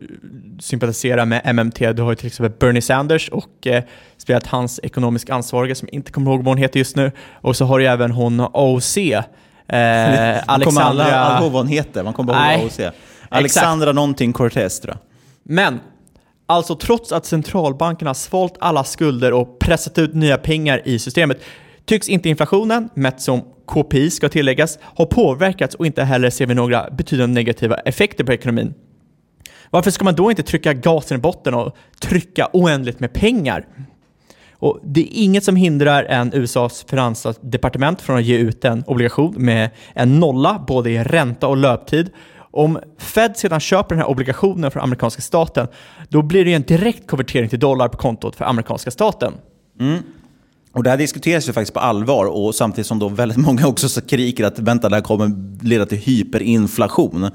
sympatisera med MMT. Du har ju till exempel Bernie Sanders och eh, spelat hans ekonomisk ansvarige som inte kommer ihåg vad hon heter just nu. Och så har du även hon OC. Eh, Man kommer alla, alla ihåg vad hon heter, man kommer bara ihåg OC. Alexandra exakt. någonting Cortez tror jag. Men, alltså trots att centralbankerna svalt alla skulder och pressat ut nya pengar i systemet tycks inte inflationen, mätt som KPI ska tilläggas, ha påverkats och inte heller ser vi några betydande negativa effekter på ekonomin. Varför ska man då inte trycka gasen i botten och trycka oändligt med pengar? Och det är inget som hindrar en USAs finansdepartement från att ge ut en obligation med en nolla både i ränta och löptid. Om Fed sedan köper den här obligationen från amerikanska staten, då blir det ju en direkt konvertering till dollar på kontot för amerikanska staten. Mm. Och det här diskuteras ju faktiskt på allvar och samtidigt som då väldigt många också skriker att vänta, det här kommer leda till hyperinflation. Eh,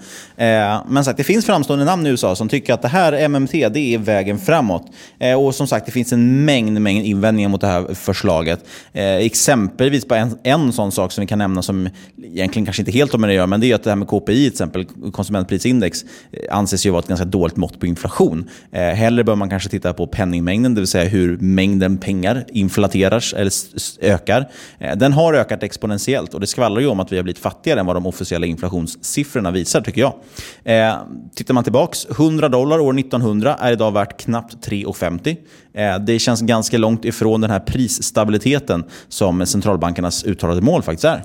men sagt, det finns framstående namn i USA som tycker att det här MMT, det är vägen framåt. Eh, och som sagt, det finns en mängd, mängd invändningar mot det här förslaget. Eh, exempelvis på en, en sån sak som vi kan nämna som egentligen kanske inte helt har med det att göra, men det är att det här med KPI, till exempel konsumentprisindex, eh, anses ju vara ett ganska dåligt mått på inflation. Eh, hellre bör man kanske titta på penningmängden, det vill säga hur mängden pengar inflateras eller ökar. Eh, den har ökat exponentiellt och det skvallrar ju om att vi har blivit fattigare än vad de officiella inflationssiffrorna visar, tycker jag. Eh, tittar man tillbaks, 100 dollar år 1900 är idag värt knappt 3,50. Eh, det känns ganska långt ifrån den här prisstabiliteten som centralbankernas uttalade mål faktiskt är.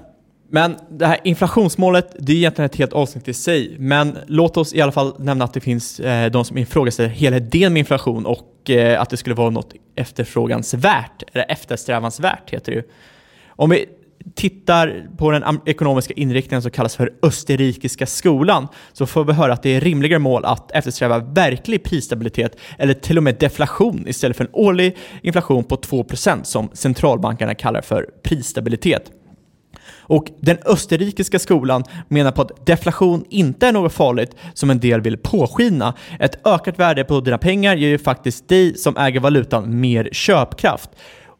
Men det här inflationsmålet, det är egentligen ett helt avsnitt i sig. Men låt oss i alla fall nämna att det finns eh, de som ifrågasätter hela idén med inflation och eh, att det skulle vara något efterfrågansvärt, eller eftersträvansvärt heter det ju. Om vi tittar på den ekonomiska inriktningen som kallas för Österrikiska skolan så får vi höra att det är rimligare mål att eftersträva verklig prisstabilitet eller till och med deflation istället för en årlig inflation på 2% som centralbankerna kallar för prisstabilitet. Och den österrikiska skolan menar på att deflation inte är något farligt som en del vill påskina. Ett ökat värde på dina pengar ger ju faktiskt dig som äger valutan mer köpkraft.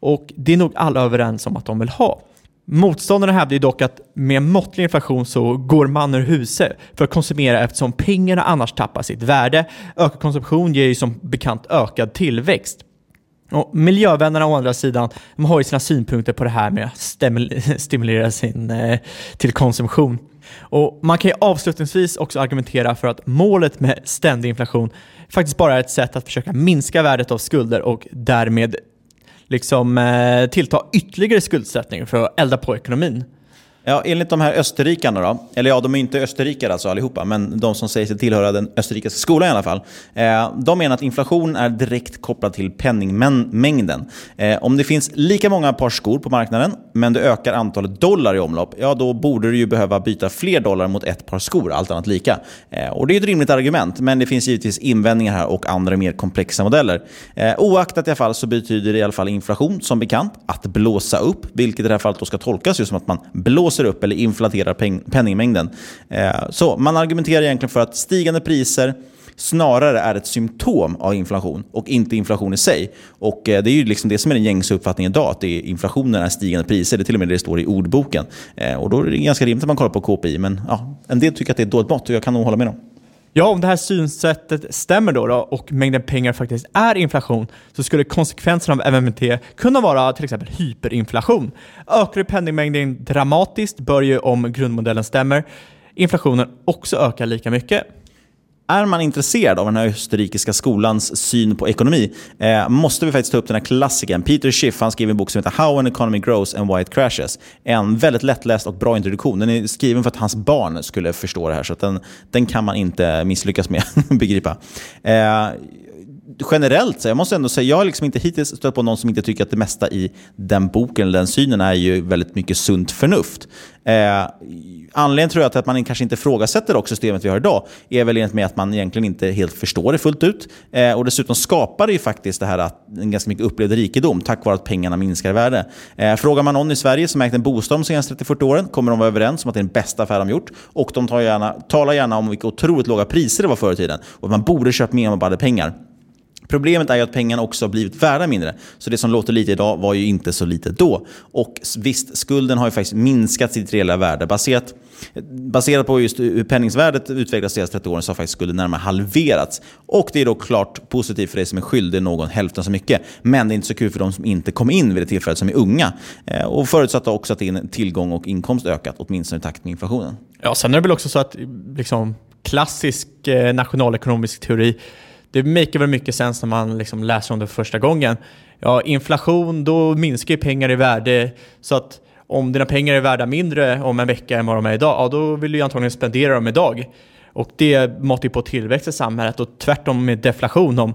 Och det är nog alla överens om att de vill ha. Motståndarna hävdar ju dock att med måttlig inflation så går man ur huset för att konsumera eftersom pengarna annars tappar sitt värde. Ökad konsumtion ger ju som bekant ökad tillväxt. Och miljövännerna å andra sidan, de har ju sina synpunkter på det här med att stimulera sin, eh, till konsumtion. Och man kan ju avslutningsvis också argumentera för att målet med ständig inflation faktiskt bara är ett sätt att försöka minska värdet av skulder och därmed liksom eh, tillta ytterligare skuldsättning för att elda på ekonomin. Ja, enligt de här österrikarna då, eller ja, de är inte österrikare alltså allihopa, men de som säger sig tillhöra den österrikiska skolan i alla fall. Eh, de menar att inflation är direkt kopplad till penningmängden. Eh, om det finns lika många par skor på marknaden, men det ökar antalet dollar i omlopp, ja då borde du ju behöva byta fler dollar mot ett par skor, allt annat lika. Eh, och det är ett rimligt argument, men det finns givetvis invändningar här och andra mer komplexa modeller. Eh, oaktat i alla fall så betyder det i alla fall inflation, som bekant, att blåsa upp, vilket i det här fallet då ska tolkas just som att man blåser upp eller inflaterar peng penningmängden. Eh, så man argumenterar egentligen för att stigande priser snarare är ett symptom av inflation och inte inflation i sig. Och eh, Det är ju liksom det som är den gängse uppfattningen idag, att det är inflationen är stigande priser. Det är till och med det det står i ordboken. Eh, och Då är det ganska rimligt att man kollar på KPI, men ja, en del tycker att det är ett dåligt mått och jag kan nog hålla med dem. Ja, om det här synsättet stämmer då, då och mängden pengar faktiskt är inflation så skulle konsekvenserna av MMT kunna vara till exempel hyperinflation. Ökar penningmängden dramatiskt bör ju, om grundmodellen stämmer, inflationen också öka lika mycket. Är man intresserad av den här österrikiska skolans syn på ekonomi eh, måste vi faktiskt ta upp den här klassikern. Peter Schiff han skriver en bok som heter How an economy grows and why it crashes. En väldigt lättläst och bra introduktion. Den är skriven för att hans barn skulle förstå det här, så att den, den kan man inte misslyckas med att begripa. Eh, generellt, så jag måste ändå säga, jag har liksom inte hittills stött på någon som inte tycker att det mesta i den boken eller den synen är ju väldigt mycket sunt förnuft. Eh, anledningen tror jag till att man kanske inte ifrågasätter också systemet vi har idag är väl enligt mig att man egentligen inte helt förstår det fullt ut. Eh, och dessutom skapar det ju faktiskt det här att en ganska mycket upplevd rikedom tack vare att pengarna minskar i värde. Eh, frågar man någon i Sverige som ägt en bostad de senaste 30-40 åren kommer de vara överens om att det är den bästa affär de gjort. Och de tar gärna, talar gärna om vilka otroligt låga priser det var förr i tiden och att man borde köpt mer om man bara hade pengar. Problemet är ju att pengarna också har blivit värda mindre. Så det som låter lite idag var ju inte så lite då. Och visst, skulden har ju faktiskt minskat sitt reella värde. Baserat, baserat på just hur penningsvärdet utvecklats de senaste 30 åren så har faktiskt skulden närmare halverats. Och det är då klart positivt för dig som är skyldig någon hälften så mycket. Men det är inte så kul för de som inte kom in vid det tillfället som är unga. Eh, och förutsatt också att din tillgång och inkomst ökat, åtminstone i takt med inflationen. Ja, sen är det väl också så att liksom, klassisk eh, nationalekonomisk teori det maker väl mycket sens när man liksom läser om det för första gången. Ja, inflation, då minskar ju pengar i värde. Så att om dina pengar är värda mindre om en vecka än vad de är idag, ja, då vill du antagligen spendera dem idag. Och det matar ju på tillväxt i samhället och tvärtom med deflation. Om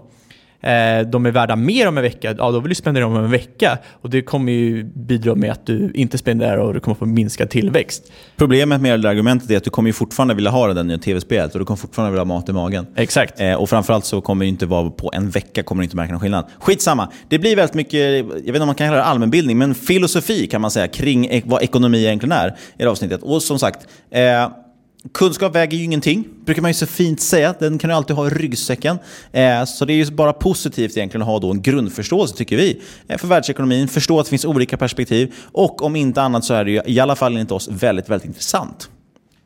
eh, de är värda mer om en vecka, ja då vill du spendera dem om en vecka. Och det kommer ju bidra med att du inte spenderar och du kommer få minskad tillväxt. Problemet med det argumentet är att du kommer ju fortfarande vilja ha det nya tv-spelet och du kommer fortfarande vilja ha mat i magen. Exakt. Eh, och framförallt så kommer det inte vara på en vecka kommer du inte märka någon skillnad. Skitsamma. Det blir väldigt mycket, jag vet inte om man kan kalla det allmänbildning, men filosofi kan man säga kring e- vad ekonomi egentligen är i det avsnittet. Och som sagt, eh, Kunskap väger ju ingenting, brukar man ju så fint säga. Den kan du alltid ha i ryggsäcken. Eh, så det är ju bara positivt egentligen att ha då en grundförståelse, tycker vi, eh, för världsekonomin. Förstå att det finns olika perspektiv. Och om inte annat så är det ju i alla fall enligt oss väldigt, väldigt intressant.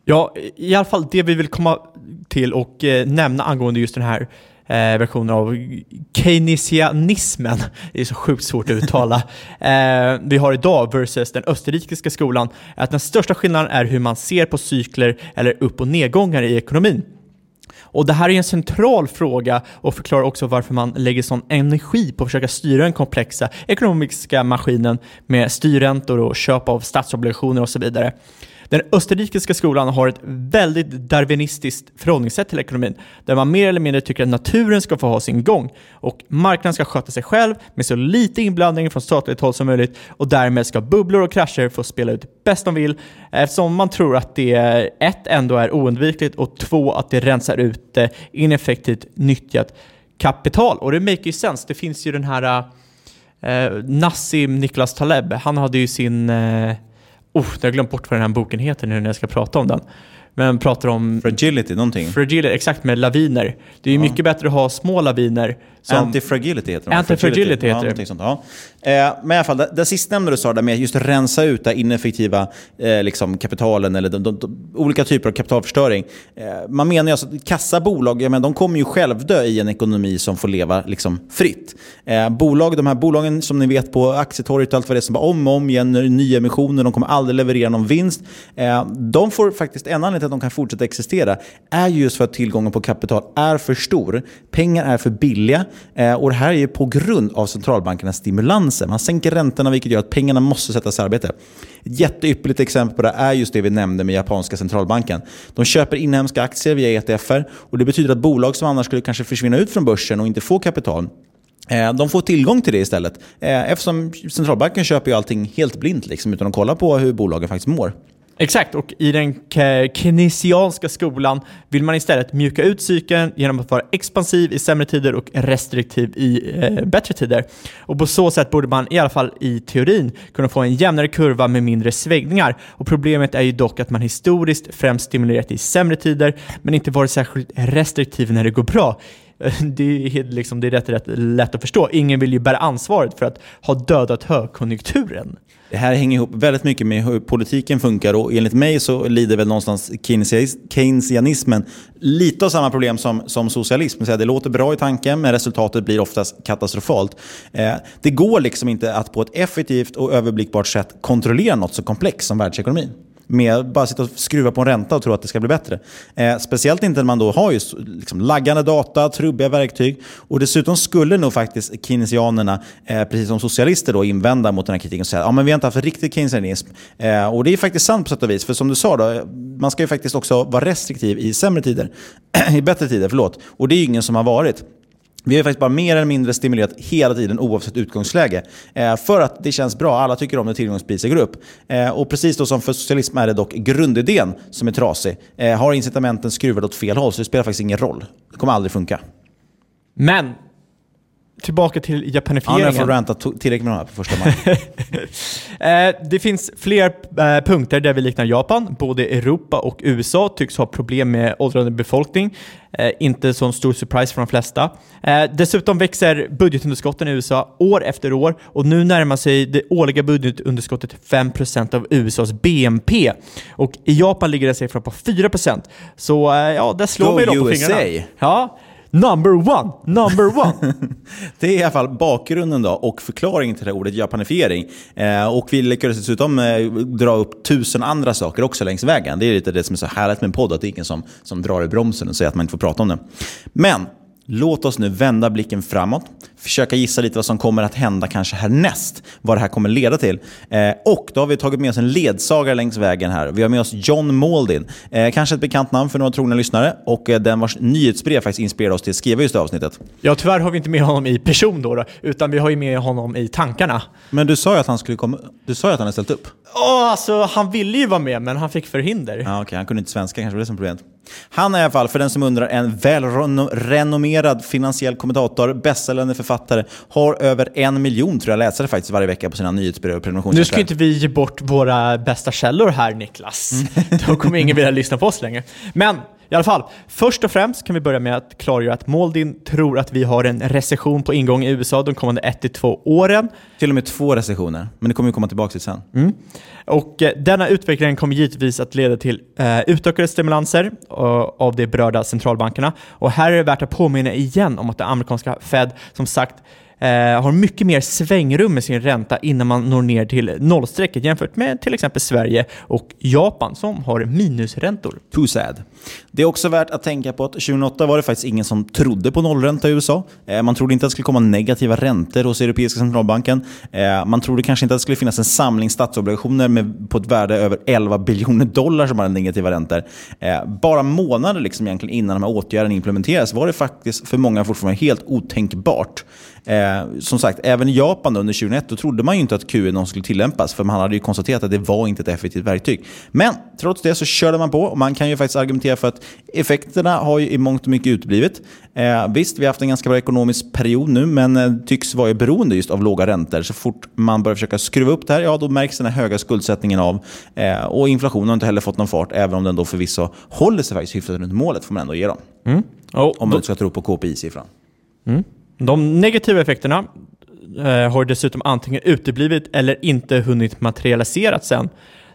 Ja, i alla fall det vi vill komma till och eh, nämna angående just den här eh, versioner av keynesianismen. Det är så sjukt svårt att uttala. eh, vi har idag versus den österrikiska skolan. Att den största skillnaden är hur man ser på cykler eller upp och nedgångar i ekonomin. Och Det här är en central fråga och förklarar också varför man lägger sån energi på att försöka styra den komplexa ekonomiska maskinen med styrräntor och köp av statsobligationer och så vidare. Den österrikiska skolan har ett väldigt darwinistiskt förhållningssätt till ekonomin, där man mer eller mindre tycker att naturen ska få ha sin gång och marknaden ska sköta sig själv med så lite inblandning från statligt håll som möjligt och därmed ska bubblor och krascher få spela ut bäst de vill eftersom man tror att det ett ändå är oundvikligt och två att det rensar ut eh, ineffektivt nyttjat kapital. Och det make ju sense. Det finns ju den här eh, Nassim Niklas Taleb, han hade ju sin eh, Oh, jag har glömt bort vad den här boken heter nu när jag ska prata om den. Men pratar om... Fragility, någonting? Fragility, exakt med laviner. Det är ja. mycket bättre att ha små laviner. Anti-fragility heter det. Anti-fragility heter det. Ja, sånt, ja. Eh, men i alla fall, det, det sistnämnda du sa där med just rensa ut det ineffektiva eh, liksom kapitalen eller de, de, de, olika typer av kapitalförstöring. Eh, man menar ju alltså att kassabolag, ja, men de kommer ju självdö i en ekonomi som får leva liksom, fritt. Eh, bolag, de här bolagen som ni vet på aktietorget och allt vad det är som bara om och om igen, nyemissioner, de kommer aldrig leverera någon vinst. Eh, de får faktiskt, en anledning till att de kan fortsätta existera är just för att tillgången på kapital är för stor. Pengar är för billiga Eh, och det här är ju på grund av centralbankernas stimulanser. Man sänker räntorna vilket gör att pengarna måste sättas i arbete. Ett jätteypperligt exempel på det är just det vi nämnde med japanska centralbanken. De köper inhemska aktier via ETFer och det betyder att bolag som annars skulle kanske försvinna ut från börsen och inte få kapital eh, de får tillgång till det istället. Eh, eftersom centralbanken köper ju allting helt blint liksom, utan att kolla på hur bolagen faktiskt mår. Exakt, och i den keynesianska skolan vill man istället mjuka ut cykeln genom att vara expansiv i sämre tider och restriktiv i eh, bättre tider. Och på så sätt borde man i alla fall i teorin kunna få en jämnare kurva med mindre svängningar. Och problemet är ju dock att man historiskt främst stimulerat i sämre tider, men inte varit särskilt restriktiv när det går bra. Det är, liksom, det är rätt, rätt lätt att förstå. Ingen vill ju bära ansvaret för att ha dödat högkonjunkturen. Det här hänger ihop väldigt mycket med hur politiken funkar och enligt mig så lider väl någonstans keynesianismen lite av samma problem som, som socialism. Det låter bra i tanken men resultatet blir oftast katastrofalt. Eh, det går liksom inte att på ett effektivt och överblickbart sätt kontrollera något så komplext som världsekonomin med att bara sitta och skruva på en ränta och tro att det ska bli bättre. Eh, speciellt inte när man då har just liksom, laggande data, trubbiga verktyg. Och dessutom skulle nog faktiskt keynesianerna, eh, precis som socialister, då, invända mot den här kritiken och säga att ja, vi har inte haft riktig keynesianism. Eh, och det är faktiskt sant på sätt och vis. För som du sa, då, eh, man ska ju faktiskt också vara restriktiv i sämre tider. I bättre tider, förlåt. Och det är ju ingen som har varit. Vi har faktiskt bara mer eller mindre stimulerat hela tiden oavsett utgångsläge. Eh, för att det känns bra. Alla tycker om när tillgångspriser går upp. Eh, och precis då som för socialism är det dock grundidén som är trasig. Eh, har incitamenten skruvat åt fel håll så det spelar faktiskt ingen roll. Det kommer aldrig funka. Men tillbaka till Ja, japanifieringen. har jag fått ranta tillräckligt med de här på första maj. Eh, det finns fler eh, punkter där vi liknar Japan. Både Europa och USA tycks ha problem med åldrande befolkning. Eh, inte så stor surprise för de flesta. Eh, dessutom växer budgetunderskotten i USA år efter år och nu närmar sig det årliga budgetunderskottet 5% av USAs BNP. Och i Japan ligger det siffran på 4%. Så ja, där slår Go dem på USA. fingrarna. Ja, number one, number one. Det är i alla fall bakgrunden då och förklaringen till det här ordet japanifiering. Eh, och vi lyckades dessutom eh, dra upp tusen andra saker också längs vägen. Det är lite det som är så härligt med en podd, att det är ingen som, som drar i bromsen och säger att man inte får prata om det. Men låt oss nu vända blicken framåt, försöka gissa lite vad som kommer att hända kanske härnäst, vad det här kommer leda till. Eh, och då har vi tagit med oss en ledsagare längs vägen här. Vi har med oss John Maldin, eh, kanske ett bekant namn för några trogna lyssnare och eh, den vars nyhetsbrev faktiskt inspirerade oss till att skriva just det avsnittet. Ja, tyvärr har vi inte med honom i person då, då utan vi har ju med honom i tankarna. Men du sa ju att han skulle komma. Du sa ju att han hade ställt upp. Åh, alltså han ville ju vara med, men han fick förhinder. Ja, okej, han kunde inte svenska, kanske var det som problemet. Han är i alla fall, för den som undrar, en välrenommerad finansiell kommentator, bästsäljande författare, har över en miljon tror jag läsare faktiskt varje vecka på sina nyhetsbrev och prenumerationstjänster. Nu ska inte vi ge bort våra bästa källor här Niklas. Då kommer ingen vilja lyssna på oss längre. Men i alla fall, först och främst kan vi börja med att klargöra att Moldin tror att vi har en recession på ingång i USA de kommande 1-2 åren. Till och med två recessioner, men det kommer vi komma tillbaka till sen. Mm. Och eh, denna utveckling kommer givetvis att leda till eh, utökade stimulanser eh, av de berörda centralbankerna. Och här är det värt att påminna igen om att det amerikanska Fed som sagt eh, har mycket mer svängrum med sin ränta innan man når ner till nollstrecket jämfört med till exempel Sverige och Japan som har minusräntor. Too sad. Det är också värt att tänka på att 2008 var det faktiskt ingen som trodde på nollränta i USA. Eh, Man trodde inte att det skulle komma negativa räntor hos Europeiska centralbanken. Eh, Man trodde kanske inte att det skulle finnas en samling statsobligationer med, på ett värde över 11 biljoner dollar som hade negativa räntor. Eh, Bara månader liksom egentligen innan de här åtgärderna implementeras var det faktiskt för många fortfarande helt otänkbart. Eh, som sagt, även i Japan under 2001 då trodde man ju inte att QE skulle tillämpas för man hade ju konstaterat att det var inte ett effektivt verktyg. Men trots det så körde man på och man kan ju faktiskt argumentera för att effekterna har ju i mångt och mycket uteblivit. Eh, visst, vi har haft en ganska bra ekonomisk period nu men eh, tycks vara beroende just av låga räntor. Så fort man börjar försöka skruva upp det här, ja då märks den här höga skuldsättningen av. Eh, och inflationen har inte heller fått någon fart, även om den då förvisso håller sig faktiskt hyfsat runt målet får man ändå ge dem. Mm. Och Om man då- ska tro på KPI-siffran. Mm. De negativa effekterna eh, har dessutom antingen uteblivit eller inte hunnit materialiseras än.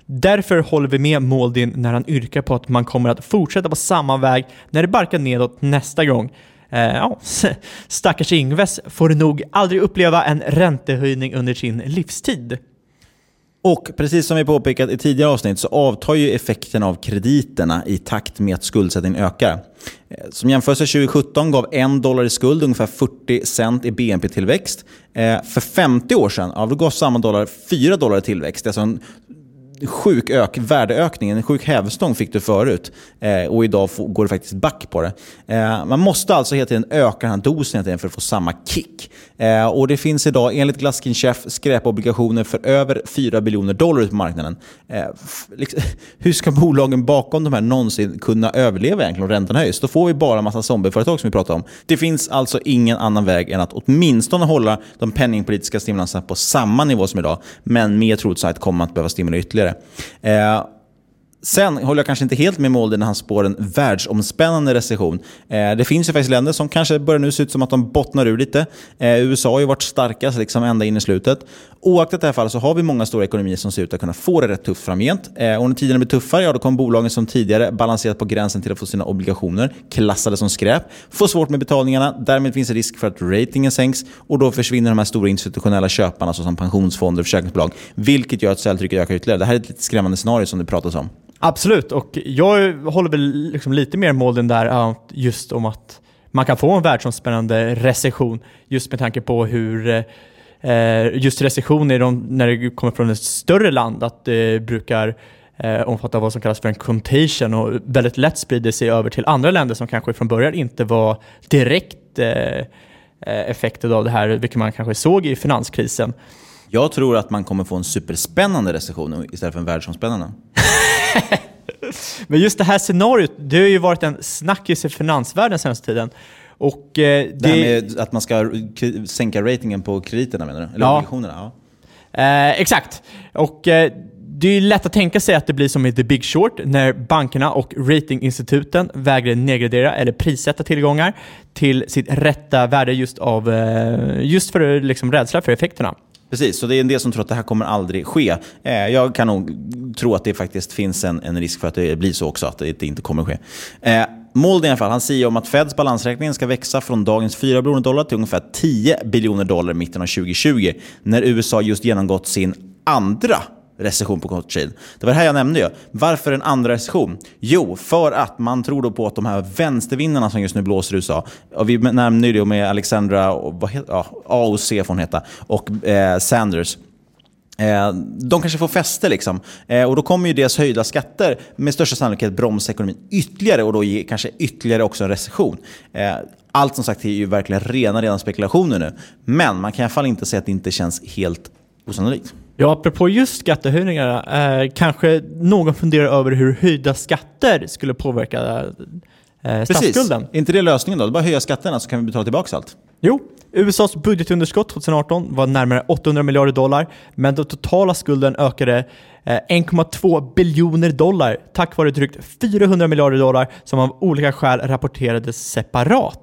Därför håller vi med Moldin när han yrkar på att man kommer att fortsätta på samma väg när det barkar nedåt nästa gång. Eh, ja, stackars Ingves får nog aldrig uppleva en räntehöjning under sin livstid. Och precis som vi påpekat i tidigare avsnitt så avtar ju effekten av krediterna i takt med att skuldsättningen ökar. Eh, som jämförelse 2017 gav en dollar i skuld ungefär 40 cent i BNP-tillväxt. Eh, för 50 år sedan ja, gav samma dollar 4 dollar i tillväxt. Alltså en sjuk ök, värdeökning, en sjuk hävstång fick du förut. Eh, och idag får, går det faktiskt back på det. Eh, man måste alltså hela tiden öka den här dosen tiden för att få samma kick. Eh, och det finns idag enligt Glaskin Chef skräpobligationer för över 4 biljoner dollar ute på marknaden. Eh, liksom, hur ska bolagen bakom de här någonsin kunna överleva egentligen om räntan höjs? Då får vi bara en massa zombieföretag som vi pratar om. Det finns alltså ingen annan väg än att åtminstone hålla de penningpolitiska stimulanserna på samma nivå som idag. Men mer troligt sagt kommer man att behöva stimulera ytterligare vidare. Eh, Sen håller jag kanske inte helt med Molde när han spår en världsomspännande recession. Eh, det finns ju faktiskt länder som kanske börjar nu se ut som att de bottnar ur lite. Eh, USA har ju varit starkast liksom ända in i slutet. Oaktat det här fallet så har vi många stora ekonomier som ser ut att kunna få det rätt tufft framgent. Eh, och när tiderna blir tuffare, ja då kommer bolagen som tidigare balanserat på gränsen till att få sina obligationer klassade som skräp, få svårt med betalningarna. Därmed finns det risk för att ratingen sänks och då försvinner de här stora institutionella köparna såsom pensionsfonder och försäkringsbolag. Vilket gör att säljtrycket ökar ytterligare. Det här är ett lite skrämmande scenario som det pratas om. Absolut, och jag håller väl liksom lite mer Molden där ja, just om att man kan få en världsomspännande recession just med tanke på hur eh, just recession är de, när det kommer från ett större land, att det brukar eh, omfatta vad som kallas för en contagion och väldigt lätt sprider sig över till andra länder som kanske från början inte var direkt eh, eh, effekter av det här, vilket man kanske såg i finanskrisen. Jag tror att man kommer få en superspännande recession istället för en världsomspännande. Men just det här scenariot, det har ju varit en snackis i finansvärlden senaste tiden. Och, eh, det... här med att man ska sänka ratingen på krediterna menar du? Eller ja. obligationerna? Ja. Eh, exakt. Och eh, det är lätt att tänka sig att det blir som i The Big Short, när bankerna och ratinginstituten vägrar nedgradera eller prissätta tillgångar till sitt rätta värde just, av, eh, just för liksom, rädsla för effekterna. Precis, så det är en del som tror att det här kommer aldrig ske. Eh, jag kan nog tro att det faktiskt finns en, en risk för att det blir så också, att det inte kommer ske. Eh, Molden i alla fall, han säger om att Feds balansräkning ska växa från dagens 4 biljoner dollar till ungefär 10 biljoner dollar i mitten av 2020, när USA just genomgått sin andra recession på kort tid. Det var det här jag nämnde ju. Varför en andra recession? Jo, för att man tror då på att de här vänstervindarna som just nu blåser i USA, och vi nämnde ju det med Alexandra, och vad heter, ja, AOC får hon heta, och eh, Sanders, eh, de kanske får fäste. Liksom. Eh, och då kommer ju deras höjda skatter med största sannolikhet bromsa ekonomin ytterligare och då ge kanske ytterligare också en recession. Eh, allt som sagt är ju verkligen rena, rena spekulationer nu. Men man kan i alla fall inte säga att det inte känns helt osannolikt. Ja, apropå just skattehöjningarna, eh, kanske någon funderar över hur höjda skatter skulle påverka eh, statsskulden. Precis. inte det lösningen då? Det är bara höja skatterna så kan vi betala tillbaka allt. Jo, USAs budgetunderskott 2018 var närmare 800 miljarder dollar, men den totala skulden ökade 1,2 eh, biljoner dollar tack vare drygt 400 miljarder dollar som av olika skäl rapporterades separat.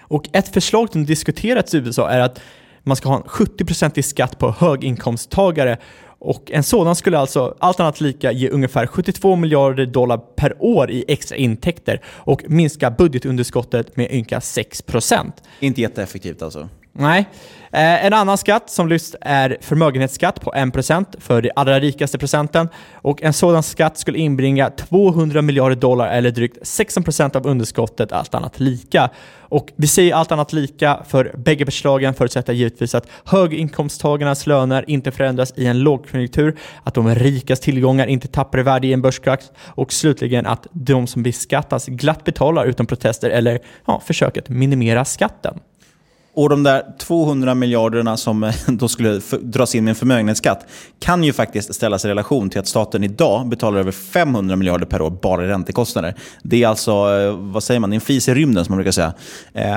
Och ett förslag som diskuterats i USA är att man ska ha en 70% i skatt på höginkomsttagare och en sådan skulle alltså allt annat lika ge ungefär 72 miljarder dollar per år i extra intäkter och minska budgetunderskottet med ynka 6%. Inte jätteeffektivt alltså? Nej. Eh, en annan skatt som lyfts är förmögenhetsskatt på 1% för de allra rikaste procenten. Och en sådan skatt skulle inbringa 200 miljarder dollar eller drygt 16% av underskottet, allt annat lika. Och vi säger allt annat lika för bägge förslagen förutsätter givetvis att höginkomsttagarnas löner inte förändras i en lågkonjunktur, att de rikas tillgångar inte tappar i värde i en börskrasch och slutligen att de som beskattas glatt betalar utan protester eller ja, försöker att minimera skatten. Och de där 200 miljarderna som eh, då skulle dras in med en förmögenhetsskatt kan ju faktiskt ställas i relation till att staten idag betalar över 500 miljarder per år bara i räntekostnader. Det är alltså, eh, vad säger man, en fis i rymden som man brukar säga. Eh,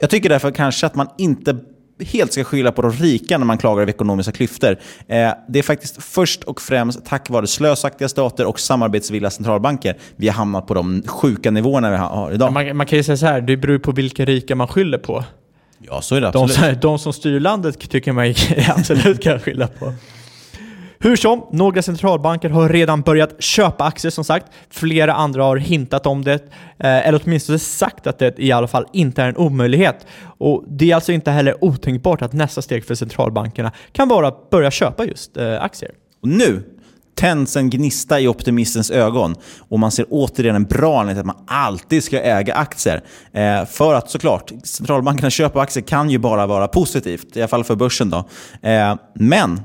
jag tycker därför kanske att man inte helt ska skylla på de rika när man klagar över ekonomiska klyftor. Det är faktiskt först och främst tack vare slösaktiga stater och samarbetsvilliga centralbanker vi har hamnat på de sjuka nivåerna vi har idag. Man, man kan ju säga så här, det beror på vilka rika man skyller på. Ja, så är det absolut. De, de som styr landet tycker man absolut kan skylla på. Hur som, några centralbanker har redan börjat köpa aktier som sagt. Flera andra har hintat om det, eh, eller åtminstone sagt att det i alla fall inte är en omöjlighet. Och Det är alltså inte heller otänkbart att nästa steg för centralbankerna kan vara att börja köpa just eh, aktier. Och nu tänds en gnista i optimistens ögon och man ser återigen en bra anledning till att man alltid ska äga aktier. Eh, för att såklart, centralbankerna köpa aktier kan ju bara vara positivt, i alla fall för börsen. då. Eh, men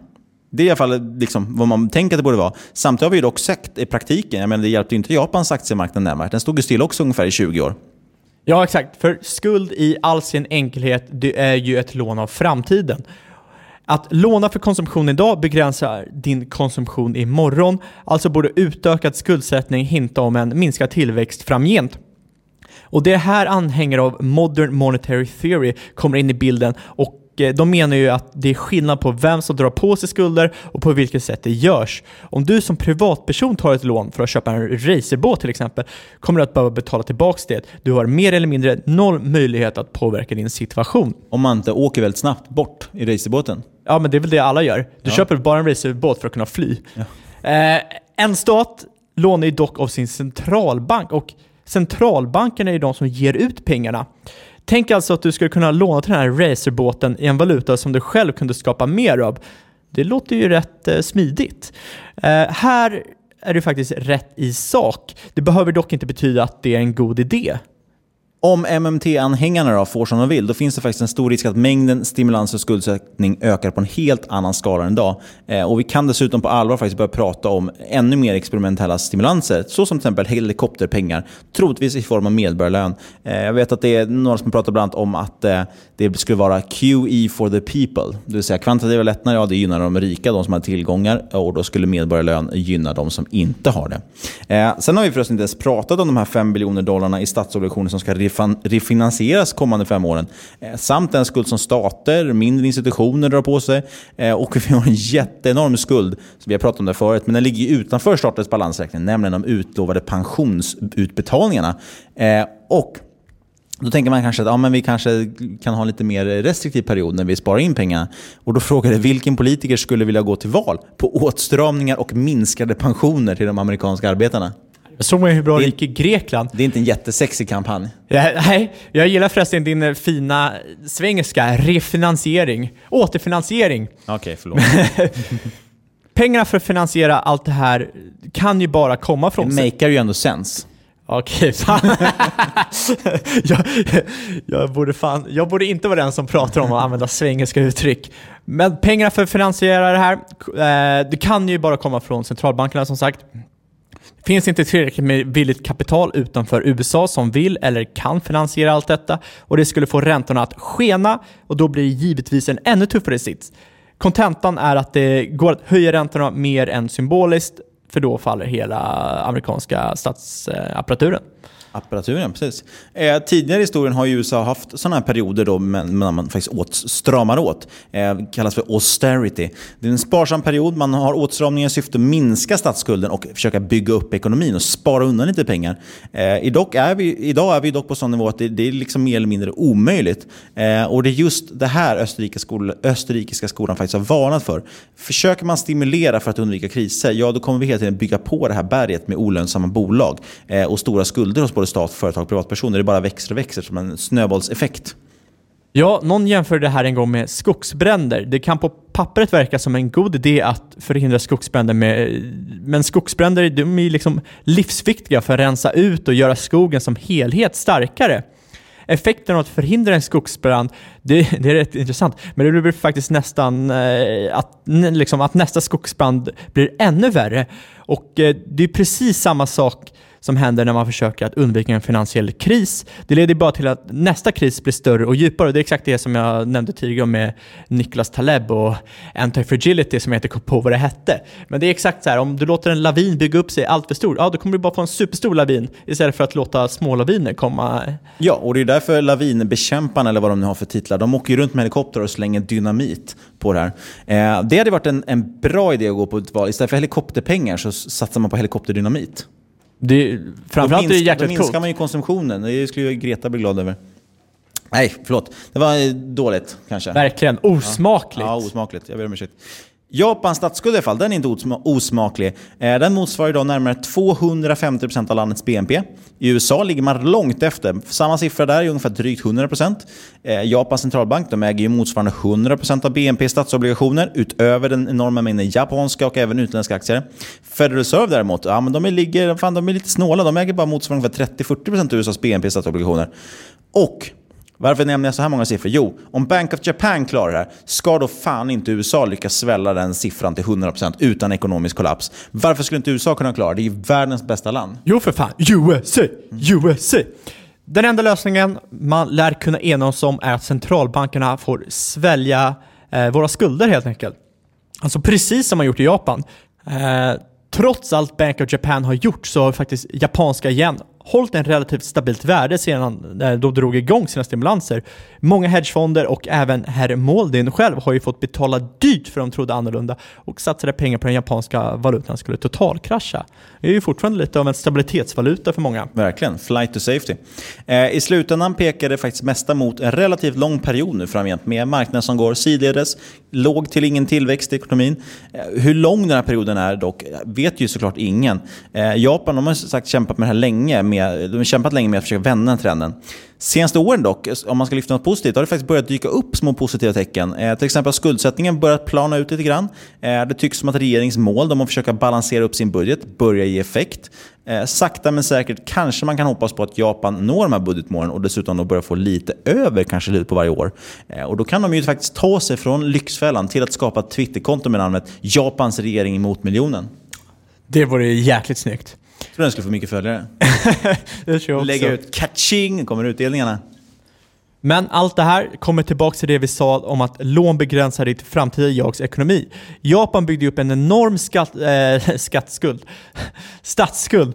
det är i alla fall liksom vad man tänker att det borde vara. Samtidigt har vi dock sett i praktiken, jag menar, det hjälpte inte Japans aktiemarknad närmare. Den stod ju still också ungefär i 20 år. Ja, exakt. För skuld i all sin enkelhet, det är ju ett lån av framtiden. Att låna för konsumtion idag begränsar din konsumtion imorgon, alltså borde utökad skuldsättning hinta om en minskad tillväxt framgent. Och det här anhängare av modern monetary theory kommer in i bilden och eh, de menar ju att det är skillnad på vem som drar på sig skulder och på vilket sätt det görs. Om du som privatperson tar ett lån för att köpa en racerbåt till exempel, kommer du att behöva betala tillbaka det. Du har mer eller mindre noll möjlighet att påverka din situation. Om man inte åker väldigt snabbt bort i racerbåten? Ja, men det är väl det alla gör. Du ja. köper bara en racerbåt för att kunna fly. Ja. Eh, en stat lånar ju dock av sin centralbank och centralbankerna är ju de som ger ut pengarna. Tänk alltså att du skulle kunna låna till den här racerbåten i en valuta som du själv kunde skapa mer av. Det låter ju rätt eh, smidigt. Eh, här är du faktiskt rätt i sak. Det behöver dock inte betyda att det är en god idé. Om MMT-anhängarna får som de vill, då finns det faktiskt en stor risk att mängden stimulans och skuldsättning ökar på en helt annan skala än idag. Eh, och vi kan dessutom på allvar faktiskt börja prata om ännu mer experimentella stimulanser, såsom till exempel helikopterpengar, troligtvis i form av medborgarlön. Eh, jag vet att det är några som pratar bland annat om att eh, det skulle vara QE for the people, det vill säga kvantitativa lättnader, ja, det gynnar de rika, de som har tillgångar, och då skulle medborgarlön gynna de som inte har det. Eh, sen har vi förresten inte ens pratat om de här 5 biljoner dollarna i statsobligationer som ska refinansieras kommande fem åren. Eh, samt den skuld som stater, mindre institutioner drar på sig. Eh, och vi har en jätteenorm skuld, som vi har pratat om det förut, men den ligger utanför statens balansräkning, nämligen de utlovade pensionsutbetalningarna. Eh, och då tänker man kanske att ja, men vi kanske kan ha en lite mer restriktiv period när vi sparar in pengar. Och då frågar jag vilken politiker skulle vilja gå till val på åtstramningar och minskade pensioner till de amerikanska arbetarna? Jag såg man hur bra det gick i Grekland. Det är inte en jättesexig kampanj. Ja, nej, jag gillar förresten din eh, fina svengelska. Refinansiering. Återfinansiering. Okej, okay, förlåt. Pengarna för att finansiera allt det här kan ju bara komma från... Det makar ju ändå sense. Okej, fan. jag, jag, borde fan. Jag borde inte vara den som pratar om att använda svengelska uttryck. Men pengarna för att finansiera det här, eh, det kan ju bara komma från centralbankerna som sagt. Det finns inte tillräckligt med billigt kapital utanför USA som vill eller kan finansiera allt detta och det skulle få räntorna att skena och då blir det givetvis en ännu tuffare sits. Kontentan är att det går att höja räntorna mer än symboliskt för då faller hela amerikanska statsapparaturen. Apparaturen, precis. Eh, tidigare i historien har ju USA haft sådana här perioder då när man faktiskt åt, stramar åt. Eh, kallas för austerity. Det är en sparsam period. Man har åtstramningar i syfte att minska statsskulden och försöka bygga upp ekonomin och spara undan lite pengar. Eh, idag, är vi, idag är vi dock på sån nivå att det, det är liksom mer eller mindre omöjligt. Eh, och det är just det här österrikiska, skol, österrikiska skolan faktiskt har varnat för. Försöker man stimulera för att undvika kriser, ja då kommer vi hela tiden bygga på det här berget med olönsamma bolag eh, och stora skulder hos både stat, företag och privatpersoner. Det bara växer och växer som en snöbollseffekt. Ja, någon jämförde det här en gång med skogsbränder. Det kan på pappret verka som en god idé att förhindra skogsbränder, med, men skogsbränder de är liksom livsviktiga för att rensa ut och göra skogen som helhet starkare. Effekten av att förhindra en skogsbrand, det, det är rätt intressant, men det blir faktiskt nästan eh, att, liksom, att nästa skogsbrand blir ännu värre. Och eh, det är precis samma sak som händer när man försöker att undvika en finansiell kris. Det leder bara till att nästa kris blir större och djupare. Det är exakt det som jag nämnde tidigare med Niklas Taleb och Anti-Fragility som jag inte kom på vad det hette. Men det är exakt så här, om du låter en lavin bygga upp sig allt för stor, ja då kommer du bara få en superstor lavin istället för att låta små laviner komma. Ja, och det är därför lavinbekämparna, eller vad de nu har för titlar, de åker ju runt med helikopter och slänger dynamit på det här. Eh, det hade varit en, en bra idé att gå på ett val. Istället för helikopterpengar så satsar man på helikopterdynamit. Det, framförallt är det jäkligt Då minskar man ju konsumtionen. Det skulle ju Greta bli glad över. Nej, förlåt. Det var dåligt kanske. Verkligen. Osmakligt. Ja, ja osmakligt. Jag ber om ursäkt. Japans statsskuld i alla fall, den är inte osmaklig. Eh, den motsvarar idag närmare 250% av landets BNP. I USA ligger man långt efter. Samma siffra där är ungefär drygt 100%. Eh, Japans centralbank de äger ju motsvarande 100% av BNP i statsobligationer utöver den enorma mängden japanska och även utländska aktier. Federal Reserve däremot, ja, men de, är, ligger, fan, de är lite snåla. De äger bara motsvarande 30-40% av USAs BNP i statsobligationer. Och varför nämner jag så här många siffror? Jo, om Bank of Japan klarar det här, ska då fan inte USA lyckas svälla den siffran till 100% utan ekonomisk kollaps? Varför skulle inte USA kunna klara det? Det är ju världens bästa land. Jo för fan, USA! USA! Den enda lösningen man lär kunna enas om är att centralbankerna får svälja eh, våra skulder helt enkelt. Alltså precis som man gjort i Japan. Eh, trots allt Bank of Japan har gjort så har faktiskt japanska yen hållit en relativt stabilt värde sedan de drog igång sina stimulanser. Många hedgefonder och även herr Moldin själv har ju fått betala dyrt för de trodde annorlunda och satsade pengar på den japanska valutan skulle totalkrascha. Det är ju fortfarande lite av en stabilitetsvaluta för många. Verkligen, flight to safety. Eh, I slutändan pekar det faktiskt mesta mot en relativt lång period nu framgent med marknaden som går sidledes, låg till ingen tillväxt i ekonomin. Eh, hur lång den här perioden är dock eh, vet ju såklart ingen. Eh, Japan de har sagt kämpat med det här länge, med, de har kämpat länge med att försöka vända den trenden. Senaste åren dock, om man ska lyfta något positivt, har det faktiskt börjat dyka upp små positiva tecken. Eh, till exempel har skuldsättningen börjat plana ut lite grann. Eh, det tycks som att regeringens mål om att försöka balansera upp sin budget börjar ge effekt. Eh, sakta men säkert kanske man kan hoppas på att Japan når de här budgetmålen och dessutom då börjar få lite över kanske lite på varje år. Eh, och då kan de ju faktiskt ta sig från Lyxfällan till att skapa ett Twitterkonto med namnet Japans regering mot miljonen. Det vore jäkligt snyggt. Tror den skulle få mycket följare. det tror jag också. Lägga ut catching, kommer utdelningarna. Men allt det här kommer tillbaka till det vi sa om att lån begränsar ditt framtida jags ekonomi. Japan byggde upp en enorm skatt, äh, skattskuld, statsskuld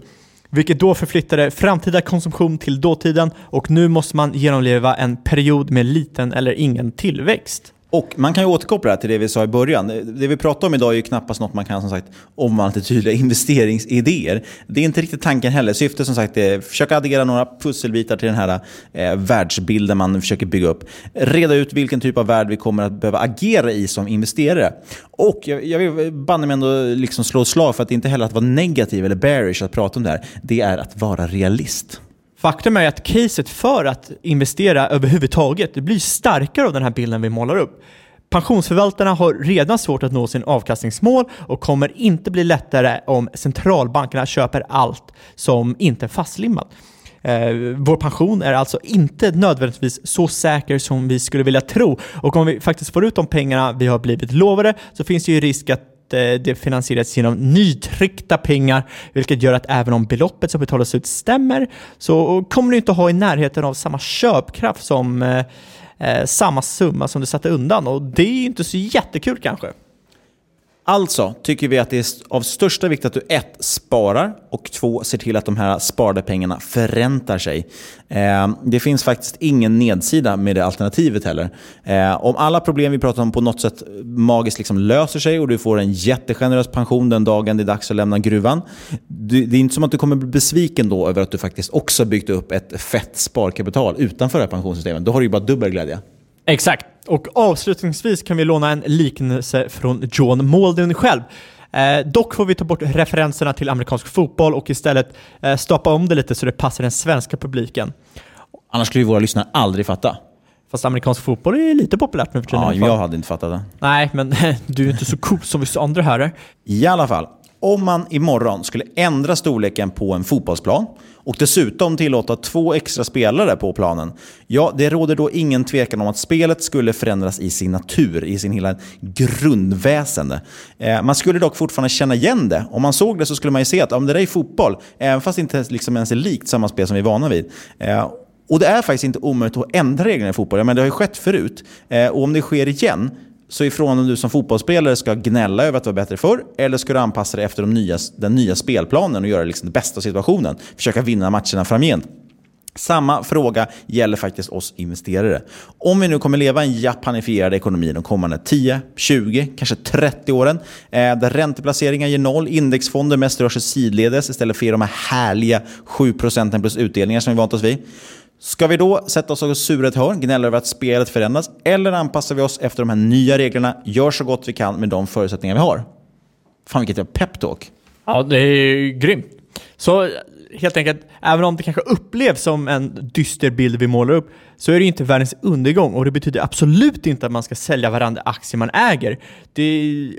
vilket då förflyttade framtida konsumtion till dåtiden och nu måste man genomleva en period med liten eller ingen tillväxt. Och man kan ju återkoppla det här till det vi sa i början. Det vi pratar om idag är ju knappast något man kan som sagt omvandla till tydliga investeringsidéer. Det är inte riktigt tanken heller. Syftet som sagt är att försöka addera några pusselbitar till den här eh, världsbilden man försöker bygga upp. Reda ut vilken typ av värld vi kommer att behöva agera i som investerare. Och jag, jag vill banne mig ändå liksom slå ett slag för att det inte heller att vara negativ eller bearish att prata om det här. Det är att vara realist. Faktum är att caset för att investera överhuvudtaget det blir starkare av den här bilden vi målar upp. Pensionsförvaltarna har redan svårt att nå sin avkastningsmål och kommer inte bli lättare om centralbankerna köper allt som inte är fastlimmat. Eh, vår pension är alltså inte nödvändigtvis så säker som vi skulle vilja tro. Och om vi faktiskt får ut de pengarna vi har blivit lovade så finns det ju risk att Eh, det finansieras genom nytryckta pengar, vilket gör att även om beloppet som betalas ut stämmer så kommer du inte ha i närheten av samma köpkraft som eh, eh, samma summa som du satte undan och det är ju inte så jättekul kanske. Alltså tycker vi att det är av största vikt att du ett, sparar och två, ser till att de här sparade pengarna förräntar sig. Eh, det finns faktiskt ingen nedsida med det alternativet heller. Eh, om alla problem vi pratar om på något sätt magiskt liksom löser sig och du får en jättegenerös pension den dagen det är dags att lämna gruvan. Det är inte som att du kommer bli besviken då över att du faktiskt också byggt upp ett fett sparkapital utanför det här pensionssystemet. Då har du ju bara dubbel glädje. Exakt. Och avslutningsvis kan vi låna en liknelse från John Malden själv. Eh, dock får vi ta bort referenserna till amerikansk fotboll och istället eh, stoppa om det lite så det passar den svenska publiken. Annars skulle ju våra lyssnare aldrig fatta. Fast amerikansk fotboll är lite populärt nu för tiden. Ja, jag hade inte fattat det. Nej, men du är inte så cool som vissa andra här. I alla fall, om man imorgon skulle ändra storleken på en fotbollsplan och dessutom tillåta två extra spelare på planen, ja, det råder då ingen tvekan om att spelet skulle förändras i sin natur, i sin hela grundväsende. Eh, man skulle dock fortfarande känna igen det. Om man såg det så skulle man ju se att om det där är fotboll, även fast det inte liksom ens är likt samma spel som vi är vana vid, eh, och det är faktiskt inte omöjligt att ändra reglerna i fotboll. Men det har ju skett förut. Eh, och om det sker igen så ifrån om du som fotbollsspelare ska gnälla över att det var bättre förr, eller ska du anpassa dig efter de nya, den nya spelplanen och göra liksom det bästa av situationen. Försöka vinna matcherna framgent. Samma fråga gäller faktiskt oss investerare. Om vi nu kommer leva i en japanifierad ekonomi de kommande 10, 20, kanske 30 åren, eh, där ränteplaceringar ger noll, indexfonder mest rör sig sidledes istället för de här härliga 7% plus utdelningar som vi vant oss vid. Ska vi då sätta oss och sura ett hörn, gnälla över att spelet förändras, eller anpassar vi oss efter de här nya reglerna, gör så gott vi kan med de förutsättningar vi har? Fan vilket peptalk. Ja, det är grymt. Så helt enkelt, även om det kanske upplevs som en dyster bild vi målar upp, så är det inte världens undergång och det betyder absolut inte att man ska sälja varandra aktier man äger. Det,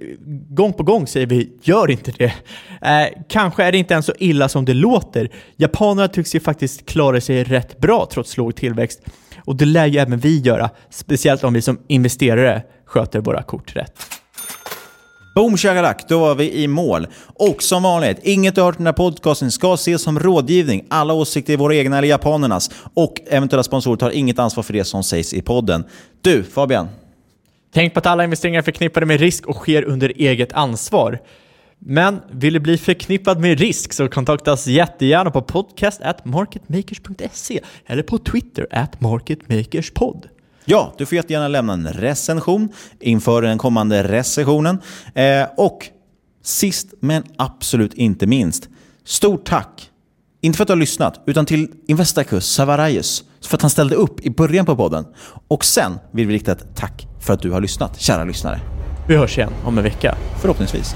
gång på gång säger vi, gör inte det. Eh, kanske är det inte ens så illa som det låter. Japanerna tycks ju faktiskt klara sig rätt bra trots låg tillväxt. Och det lär ju även vi göra, speciellt om vi som investerare sköter våra kort rätt. Boom shakalak, då var vi i mål. Och som vanligt, inget du hört i den här podcasten ska ses som rådgivning. Alla åsikter är våra egna eller japanernas. Och eventuella sponsorer tar inget ansvar för det som sägs i podden. Du, Fabian. Tänk på att alla investeringar är förknippade med risk och sker under eget ansvar. Men vill du bli förknippad med risk så kontakta oss jättegärna på podcast at marketmakers.se eller på Twitter at marketmakerspod. Ja, du får jättegärna lämna en recension inför den kommande recessionen. Eh, och sist men absolut inte minst, stort tack! Inte för att du har lyssnat, utan till Investacus Savarajus för att han ställde upp i början på podden. Och sen vill vi rikta ett tack för att du har lyssnat, kära lyssnare. Vi hörs igen om en vecka. Förhoppningsvis.